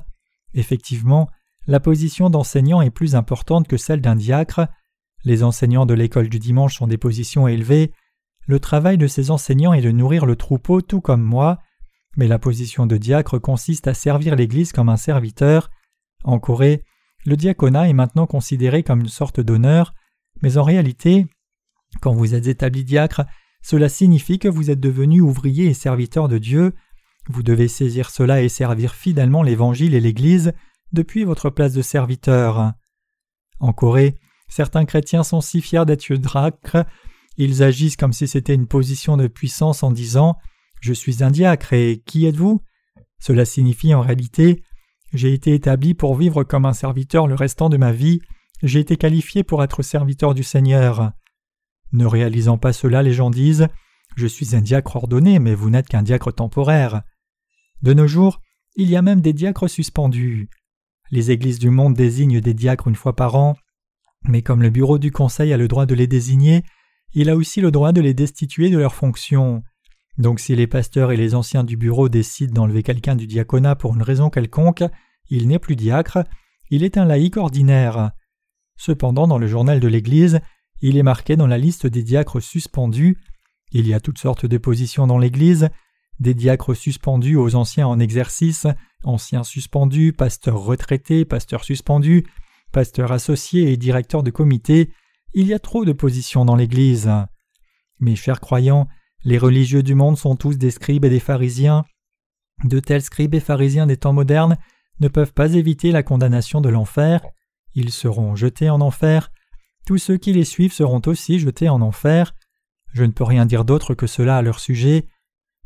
Effectivement, la position d'enseignant est plus importante que celle d'un diacre. Les enseignants de l'école du dimanche sont des positions élevées. Le travail de ces enseignants est de nourrir le troupeau tout comme moi, mais la position de diacre consiste à servir l'Église comme un serviteur. En Corée, le diaconat est maintenant considéré comme une sorte d'honneur, mais en réalité, quand vous êtes établi diacre, cela signifie que vous êtes devenu ouvrier et serviteur de Dieu. Vous devez saisir cela et servir fidèlement l'Évangile et l'Église depuis votre place de serviteur. En Corée, certains chrétiens sont si fiers d'être diacres, ils agissent comme si c'était une position de puissance en disant Je suis un diacre et qui êtes-vous? Cela signifie en réalité J'ai été établi pour vivre comme un serviteur le restant de ma vie, j'ai été qualifié pour être serviteur du Seigneur. Ne réalisant pas cela, les gens disent Je suis un diacre ordonné, mais vous n'êtes qu'un diacre temporaire. De nos jours, il y a même des diacres suspendus. Les églises du monde désignent des diacres une fois par an, mais comme le bureau du conseil a le droit de les désigner, il a aussi le droit de les destituer de leurs fonctions. Donc si les pasteurs et les anciens du bureau décident d'enlever quelqu'un du diaconat pour une raison quelconque, il n'est plus diacre, il est un laïc ordinaire. Cependant, dans le journal de l'Église, il est marqué dans la liste des diacres suspendus. Il y a toutes sortes de positions dans l'Église, des diacres suspendus aux anciens en exercice, anciens suspendus, pasteurs retraités, pasteurs suspendus, pasteurs associés et directeurs de comité. Il y a trop de positions dans l'Église. Mes chers croyants, les religieux du monde sont tous des scribes et des pharisiens. De tels scribes et pharisiens des temps modernes ne peuvent pas éviter la condamnation de l'enfer. Ils seront jetés en enfer. Tous ceux qui les suivent seront aussi jetés en enfer. Je ne peux rien dire d'autre que cela à leur sujet.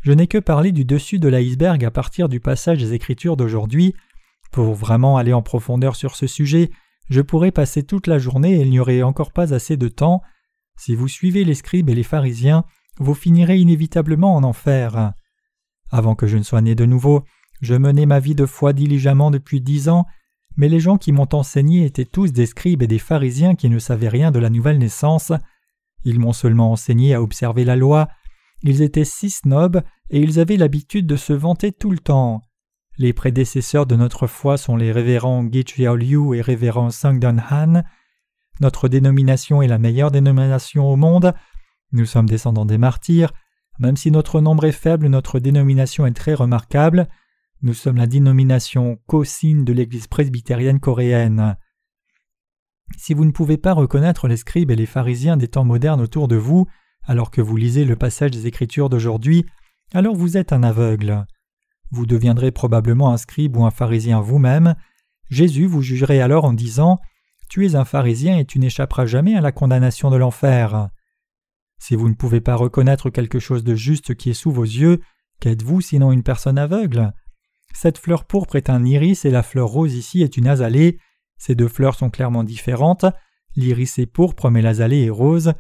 Je n'ai que parlé du dessus de l'iceberg à partir du passage des Écritures d'aujourd'hui. Pour vraiment aller en profondeur sur ce sujet, je pourrais passer toute la journée et il n'y aurait encore pas assez de temps. Si vous suivez les scribes et les pharisiens, vous finirez inévitablement en enfer. Avant que je ne sois né de nouveau, je menais ma vie de foi diligemment depuis dix ans, mais les gens qui m'ont enseigné étaient tous des scribes et des pharisiens qui ne savaient rien de la nouvelle naissance. Ils m'ont seulement enseigné à observer la loi. Ils étaient si snobs et ils avaient l'habitude de se vanter tout le temps. Les prédécesseurs de notre foi sont les révérends Gich Liu et révérend Sangdon Han. Notre dénomination est la meilleure dénomination au monde. Nous sommes descendants des martyrs. Même si notre nombre est faible, notre dénomination est très remarquable. Nous sommes la dénomination co-signe de l'Église presbytérienne coréenne. Si vous ne pouvez pas reconnaître les scribes et les pharisiens des temps modernes autour de vous, alors que vous lisez le passage des Écritures d'aujourd'hui, alors vous êtes un aveugle. Vous deviendrez probablement un scribe ou un pharisien vous-même. Jésus vous jugerait alors en disant Tu es un pharisien et tu n'échapperas jamais à la condamnation de l'enfer. Si vous ne pouvez pas reconnaître quelque chose de juste qui est sous vos yeux, qu'êtes-vous sinon une personne aveugle? Cette fleur pourpre est un iris et la fleur rose ici est une azalée. Ces deux fleurs sont clairement différentes. L'iris est pourpre mais l'azalée est rose.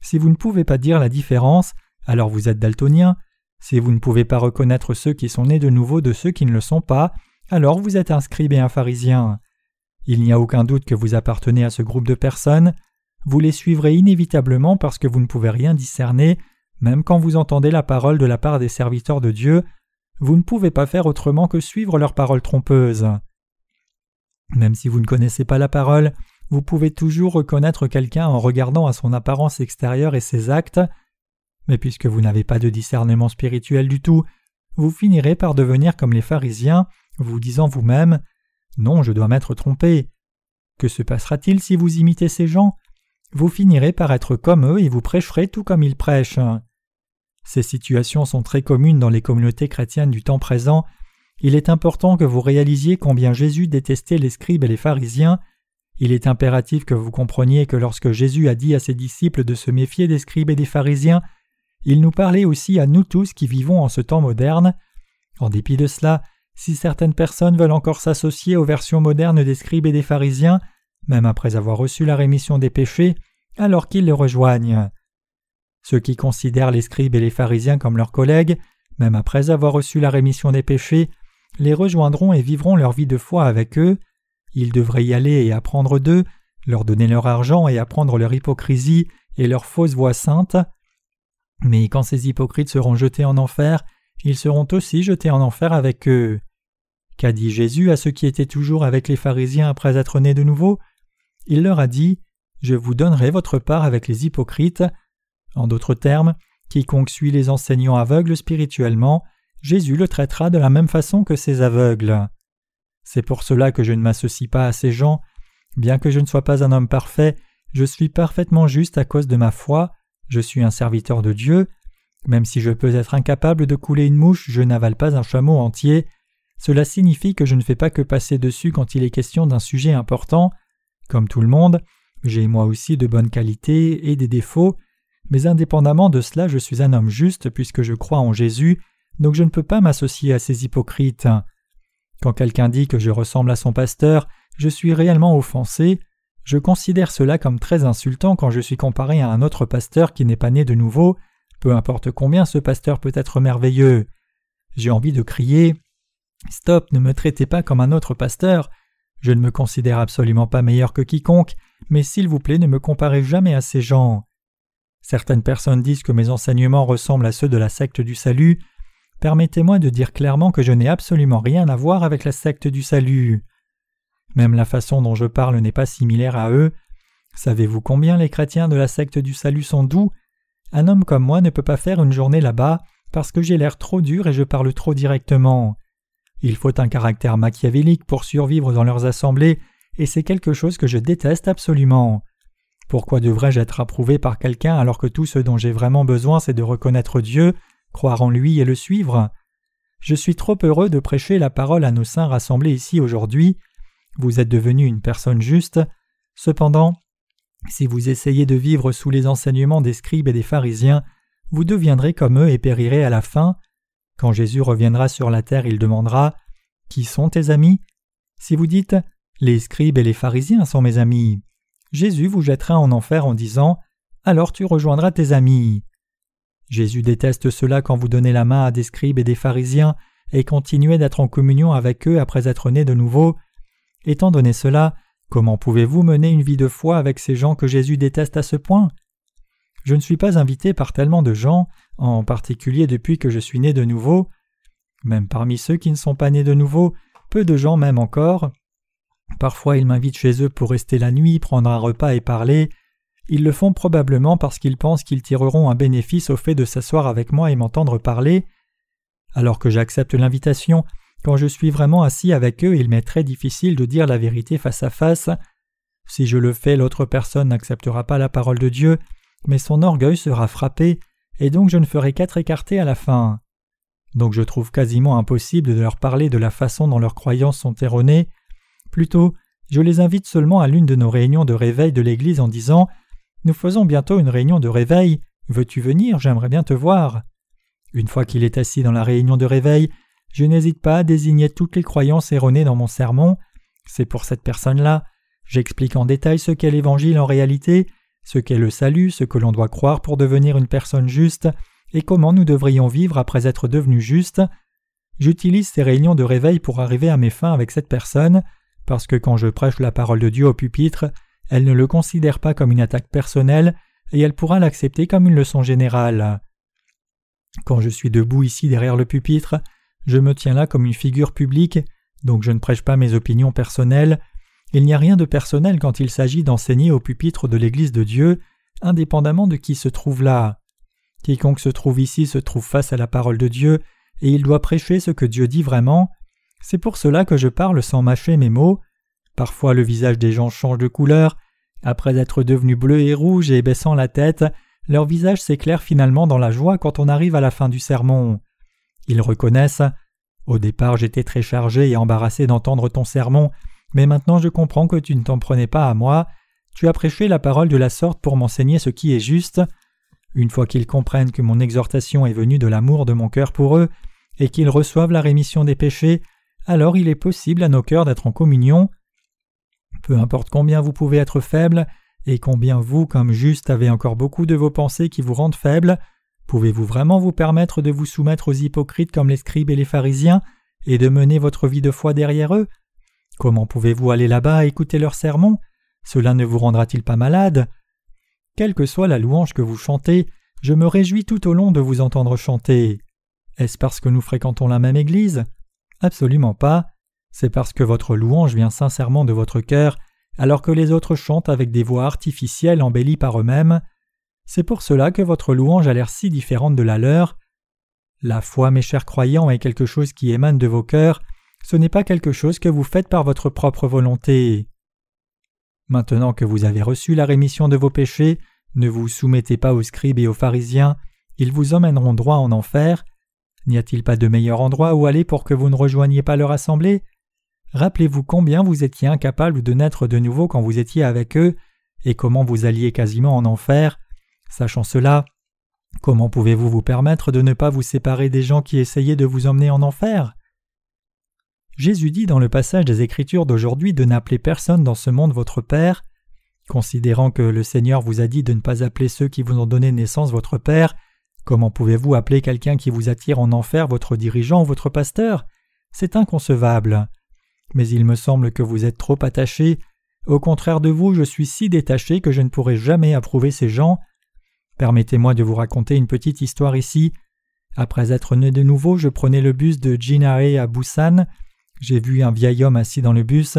Si vous ne pouvez pas dire la différence, alors vous êtes daltonien. Si vous ne pouvez pas reconnaître ceux qui sont nés de nouveau de ceux qui ne le sont pas, alors vous êtes un scribe et un pharisien. Il n'y a aucun doute que vous appartenez à ce groupe de personnes. Vous les suivrez inévitablement parce que vous ne pouvez rien discerner, même quand vous entendez la parole de la part des serviteurs de Dieu, vous ne pouvez pas faire autrement que suivre leurs paroles trompeuses. Même si vous ne connaissez pas la parole, vous pouvez toujours reconnaître quelqu'un en regardant à son apparence extérieure et ses actes, mais puisque vous n'avez pas de discernement spirituel du tout, vous finirez par devenir comme les pharisiens, vous disant vous-même Non, je dois m'être trompé. Que se passera-t-il si vous imitez ces gens? Vous finirez par être comme eux et vous prêcherez tout comme ils prêchent. Ces situations sont très communes dans les communautés chrétiennes du temps présent. Il est important que vous réalisiez combien Jésus détestait les scribes et les pharisiens. Il est impératif que vous compreniez que lorsque Jésus a dit à ses disciples de se méfier des scribes et des pharisiens, il nous parlait aussi à nous tous qui vivons en ce temps moderne. En dépit de cela, si certaines personnes veulent encore s'associer aux versions modernes des scribes et des pharisiens, même après avoir reçu la rémission des péchés, alors qu'ils les rejoignent. Ceux qui considèrent les scribes et les pharisiens comme leurs collègues, même après avoir reçu la rémission des péchés, les rejoindront et vivront leur vie de foi avec eux. Ils devraient y aller et apprendre d'eux, leur donner leur argent et apprendre leur hypocrisie et leur fausse voix sainte. Mais quand ces hypocrites seront jetés en enfer, ils seront aussi jetés en enfer avec eux. Qu'a dit Jésus à ceux qui étaient toujours avec les pharisiens après être nés de nouveau? Il leur a dit Je vous donnerai votre part avec les hypocrites. En d'autres termes, quiconque suit les enseignants aveugles spirituellement, Jésus le traitera de la même façon que ces aveugles. C'est pour cela que je ne m'associe pas à ces gens. Bien que je ne sois pas un homme parfait, je suis parfaitement juste à cause de ma foi, je suis un serviteur de Dieu. Même si je peux être incapable de couler une mouche, je n'avale pas un chameau entier. Cela signifie que je ne fais pas que passer dessus quand il est question d'un sujet important. Comme tout le monde, j'ai moi aussi de bonnes qualités et des défauts, mais indépendamment de cela, je suis un homme juste puisque je crois en Jésus, donc je ne peux pas m'associer à ces hypocrites. Quand quelqu'un dit que je ressemble à son pasteur, je suis réellement offensé. Je considère cela comme très insultant quand je suis comparé à un autre pasteur qui n'est pas né de nouveau, peu importe combien ce pasteur peut être merveilleux. J'ai envie de crier Stop, ne me traitez pas comme un autre pasteur. Je ne me considère absolument pas meilleur que quiconque, mais s'il vous plaît, ne me comparez jamais à ces gens. Certaines personnes disent que mes enseignements ressemblent à ceux de la secte du salut. Permettez-moi de dire clairement que je n'ai absolument rien à voir avec la secte du salut. Même la façon dont je parle n'est pas similaire à eux. Savez-vous combien les chrétiens de la secte du salut sont doux? Un homme comme moi ne peut pas faire une journée là-bas parce que j'ai l'air trop dur et je parle trop directement. Il faut un caractère machiavélique pour survivre dans leurs assemblées, et c'est quelque chose que je déteste absolument. Pourquoi devrais-je être approuvé par quelqu'un alors que tout ce dont j'ai vraiment besoin c'est de reconnaître Dieu, croire en lui et le suivre? Je suis trop heureux de prêcher la parole à nos saints rassemblés ici aujourd'hui, vous êtes devenu une personne juste. Cependant, si vous essayez de vivre sous les enseignements des scribes et des pharisiens, vous deviendrez comme eux et périrez à la fin. Quand Jésus reviendra sur la terre, il demandera Qui sont tes amis? Si vous dites Les scribes et les pharisiens sont mes amis, Jésus vous jettera en enfer en disant Alors tu rejoindras tes amis. Jésus déteste cela quand vous donnez la main à des scribes et des pharisiens et continuez d'être en communion avec eux après être nés de nouveau, Étant donné cela, comment pouvez-vous mener une vie de foi avec ces gens que Jésus déteste à ce point? Je ne suis pas invité par tellement de gens, en particulier depuis que je suis né de nouveau. Même parmi ceux qui ne sont pas nés de nouveau, peu de gens m'aiment encore. Parfois ils m'invitent chez eux pour rester la nuit, prendre un repas et parler. Ils le font probablement parce qu'ils pensent qu'ils tireront un bénéfice au fait de s'asseoir avec moi et m'entendre parler. Alors que j'accepte l'invitation, quand je suis vraiment assis avec eux, il m'est très difficile de dire la vérité face à face. Si je le fais, l'autre personne n'acceptera pas la parole de Dieu, mais son orgueil sera frappé, et donc je ne ferai qu'être écarté à la fin. Donc je trouve quasiment impossible de leur parler de la façon dont leurs croyances sont erronées. Plutôt, je les invite seulement à l'une de nos réunions de réveil de l'Église en disant Nous faisons bientôt une réunion de réveil, veux-tu venir? J'aimerais bien te voir. Une fois qu'il est assis dans la réunion de réveil, je n'hésite pas à désigner toutes les croyances erronées dans mon sermon. C'est pour cette personne-là. J'explique en détail ce qu'est l'Évangile en réalité, ce qu'est le salut, ce que l'on doit croire pour devenir une personne juste, et comment nous devrions vivre après être devenus justes. J'utilise ces réunions de réveil pour arriver à mes fins avec cette personne, parce que quand je prêche la parole de Dieu au pupitre, elle ne le considère pas comme une attaque personnelle, et elle pourra l'accepter comme une leçon générale. Quand je suis debout ici derrière le pupitre, je me tiens là comme une figure publique, donc je ne prêche pas mes opinions personnelles. Il n'y a rien de personnel quand il s'agit d'enseigner au pupitre de l'Église de Dieu, indépendamment de qui se trouve là. Quiconque se trouve ici se trouve face à la parole de Dieu, et il doit prêcher ce que Dieu dit vraiment. C'est pour cela que je parle sans mâcher mes mots. Parfois le visage des gens change de couleur. Après être devenu bleu et rouge et baissant la tête, leur visage s'éclaire finalement dans la joie quand on arrive à la fin du sermon. Ils reconnaissent Au départ j'étais très chargé et embarrassé d'entendre ton sermon, mais maintenant je comprends que tu ne t'en prenais pas à moi, tu as prêché la parole de la sorte pour m'enseigner ce qui est juste. Une fois qu'ils comprennent que mon exhortation est venue de l'amour de mon cœur pour eux, et qu'ils reçoivent la rémission des péchés, alors il est possible à nos cœurs d'être en communion. Peu importe combien vous pouvez être faible, et combien vous, comme juste, avez encore beaucoup de vos pensées qui vous rendent faibles, Pouvez-vous vraiment vous permettre de vous soumettre aux hypocrites comme les scribes et les pharisiens et de mener votre vie de foi derrière eux? Comment pouvez-vous aller là-bas écouter leurs sermons? Cela ne vous rendra-t-il pas malade? Quelle que soit la louange que vous chantez, je me réjouis tout au long de vous entendre chanter. Est-ce parce que nous fréquentons la même Église? Absolument pas. C'est parce que votre louange vient sincèrement de votre cœur, alors que les autres chantent avec des voix artificielles embellies par eux-mêmes. C'est pour cela que votre louange a l'air si différente de la leur. La foi, mes chers croyants, est quelque chose qui émane de vos cœurs, ce n'est pas quelque chose que vous faites par votre propre volonté. Maintenant que vous avez reçu la rémission de vos péchés, ne vous soumettez pas aux scribes et aux pharisiens, ils vous emmèneront droit en enfer. N'y a-t-il pas de meilleur endroit où aller pour que vous ne rejoigniez pas leur assemblée? Rappelez-vous combien vous étiez incapable de naître de nouveau quand vous étiez avec eux, et comment vous alliez quasiment en enfer. Sachant cela, comment pouvez-vous vous permettre de ne pas vous séparer des gens qui essayaient de vous emmener en enfer? Jésus dit dans le passage des Écritures d'aujourd'hui de n'appeler personne dans ce monde votre Père. Considérant que le Seigneur vous a dit de ne pas appeler ceux qui vous ont donné naissance votre Père, comment pouvez-vous appeler quelqu'un qui vous attire en enfer votre dirigeant ou votre pasteur? C'est inconcevable. Mais il me semble que vous êtes trop attaché. Au contraire de vous, je suis si détaché que je ne pourrai jamais approuver ces gens. Permettez-moi de vous raconter une petite histoire ici. Après être né de nouveau, je prenais le bus de Jinae à Busan. J'ai vu un vieil homme assis dans le bus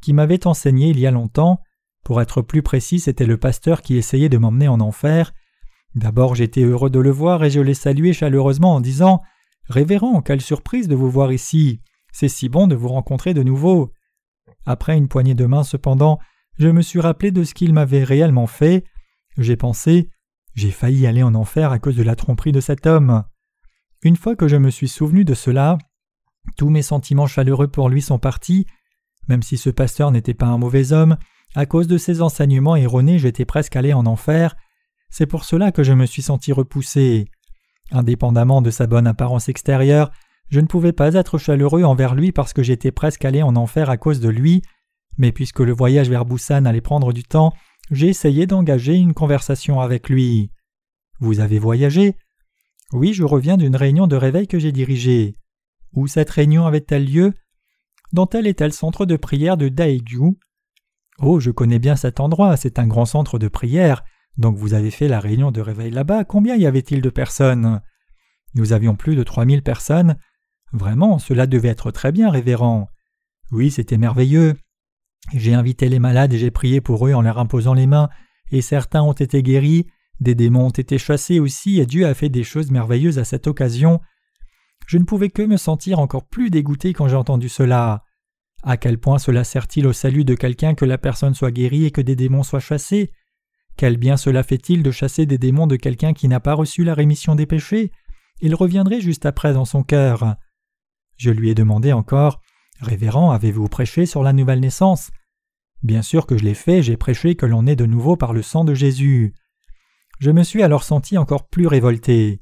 qui m'avait enseigné il y a longtemps. Pour être plus précis, c'était le pasteur qui essayait de m'emmener en enfer. D'abord j'étais heureux de le voir et je l'ai salué chaleureusement en disant Révérend, quelle surprise de vous voir ici. C'est si bon de vous rencontrer de nouveau. Après une poignée de main cependant, je me suis rappelé de ce qu'il m'avait réellement fait. J'ai pensé J'ai failli aller en enfer à cause de la tromperie de cet homme. Une fois que je me suis souvenu de cela, tous mes sentiments chaleureux pour lui sont partis. Même si ce pasteur n'était pas un mauvais homme, à cause de ses enseignements erronés, j'étais presque allé en enfer. C'est pour cela que je me suis senti repoussé. Indépendamment de sa bonne apparence extérieure, je ne pouvais pas être chaleureux envers lui parce que j'étais presque allé en enfer à cause de lui, mais puisque le voyage vers Busan allait prendre du temps, j'ai essayé d'engager une conversation avec lui. Vous avez voyagé? Oui, je reviens d'une réunion de réveil que j'ai dirigée. Où cette réunion avait-elle lieu? Dans tel et tel centre de prière de Daegu. Oh, je connais bien cet endroit, c'est un grand centre de prière. Donc vous avez fait la réunion de réveil là-bas, combien y avait-il de personnes? Nous avions plus de trois mille personnes. Vraiment, cela devait être très bien, révérend. Oui, c'était merveilleux. J'ai invité les malades et j'ai prié pour eux en leur imposant les mains, et certains ont été guéris, des démons ont été chassés aussi, et Dieu a fait des choses merveilleuses à cette occasion. Je ne pouvais que me sentir encore plus dégoûté quand j'ai entendu cela. À quel point cela sert-il au salut de quelqu'un que la personne soit guérie et que des démons soient chassés? Quel bien cela fait-il de chasser des démons de quelqu'un qui n'a pas reçu la rémission des péchés? Il reviendrait juste après dans son cœur. Je lui ai demandé encore Révérend, avez-vous prêché sur la nouvelle naissance? Bien sûr que je l'ai fait, j'ai prêché que l'on est de nouveau par le sang de Jésus. Je me suis alors senti encore plus révolté.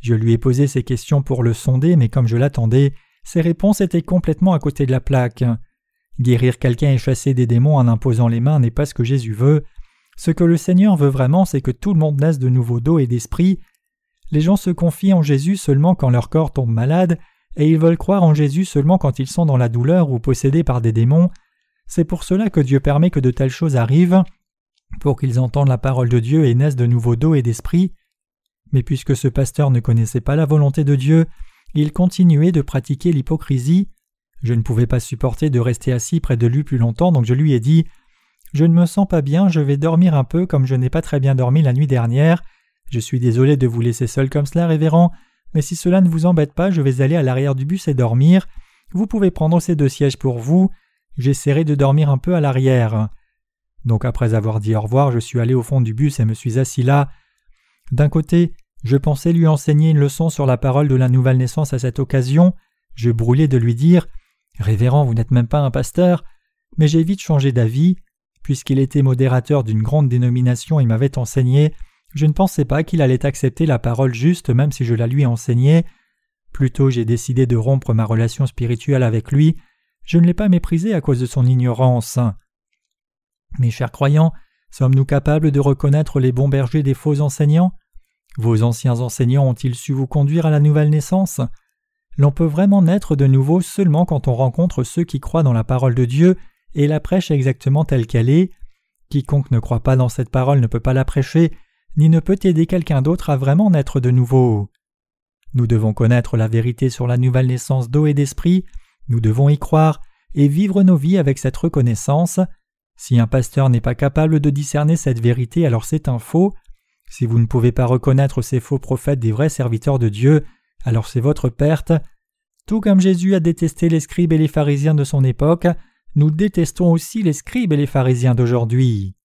Je lui ai posé ces questions pour le sonder, mais comme je l'attendais, ses réponses étaient complètement à côté de la plaque. Guérir quelqu'un et chasser des démons en imposant les mains n'est pas ce que Jésus veut. Ce que le Seigneur veut vraiment, c'est que tout le monde naisse de nouveau d'eau et d'esprit. Les gens se confient en Jésus seulement quand leur corps tombe malade, et ils veulent croire en Jésus seulement quand ils sont dans la douleur ou possédés par des démons. C'est pour cela que Dieu permet que de telles choses arrivent, pour qu'ils entendent la parole de Dieu et naissent de nouveau d'eau et d'esprit. Mais puisque ce pasteur ne connaissait pas la volonté de Dieu, il continuait de pratiquer l'hypocrisie. Je ne pouvais pas supporter de rester assis près de lui plus longtemps, donc je lui ai dit Je ne me sens pas bien, je vais dormir un peu comme je n'ai pas très bien dormi la nuit dernière. Je suis désolé de vous laisser seul comme cela, révérend, mais si cela ne vous embête pas, je vais aller à l'arrière du bus et dormir. Vous pouvez prendre ces deux sièges pour vous. J'essaierai de dormir un peu à l'arrière. Donc après avoir dit au revoir, je suis allé au fond du bus et me suis assis là. D'un côté, je pensais lui enseigner une leçon sur la parole de la nouvelle naissance à cette occasion. Je brûlais de lui dire Révérend, vous n'êtes même pas un pasteur. Mais j'ai vite changé d'avis. Puisqu'il était modérateur d'une grande dénomination et m'avait enseigné, je ne pensais pas qu'il allait accepter la parole juste même si je la lui enseignais. Plutôt j'ai décidé de rompre ma relation spirituelle avec lui. Je ne l'ai pas méprisé à cause de son ignorance. Mes chers croyants, sommes-nous capables de reconnaître les bons bergers des faux enseignants? Vos anciens enseignants ont-ils su vous conduire à la nouvelle naissance? L'on peut vraiment naître de nouveau seulement quand on rencontre ceux qui croient dans la parole de Dieu et la prêchent exactement telle qu'elle est. Quiconque ne croit pas dans cette parole ne peut pas la prêcher, ni ne peut aider quelqu'un d'autre à vraiment naître de nouveau. Nous devons connaître la vérité sur la nouvelle naissance d'eau et d'esprit, nous devons y croire et vivre nos vies avec cette reconnaissance. Si un pasteur n'est pas capable de discerner cette vérité, alors c'est un faux. Si vous ne pouvez pas reconnaître ces faux prophètes des vrais serviteurs de Dieu, alors c'est votre perte. Tout comme Jésus a détesté les scribes et les pharisiens de son époque, nous détestons aussi les scribes et les pharisiens d'aujourd'hui.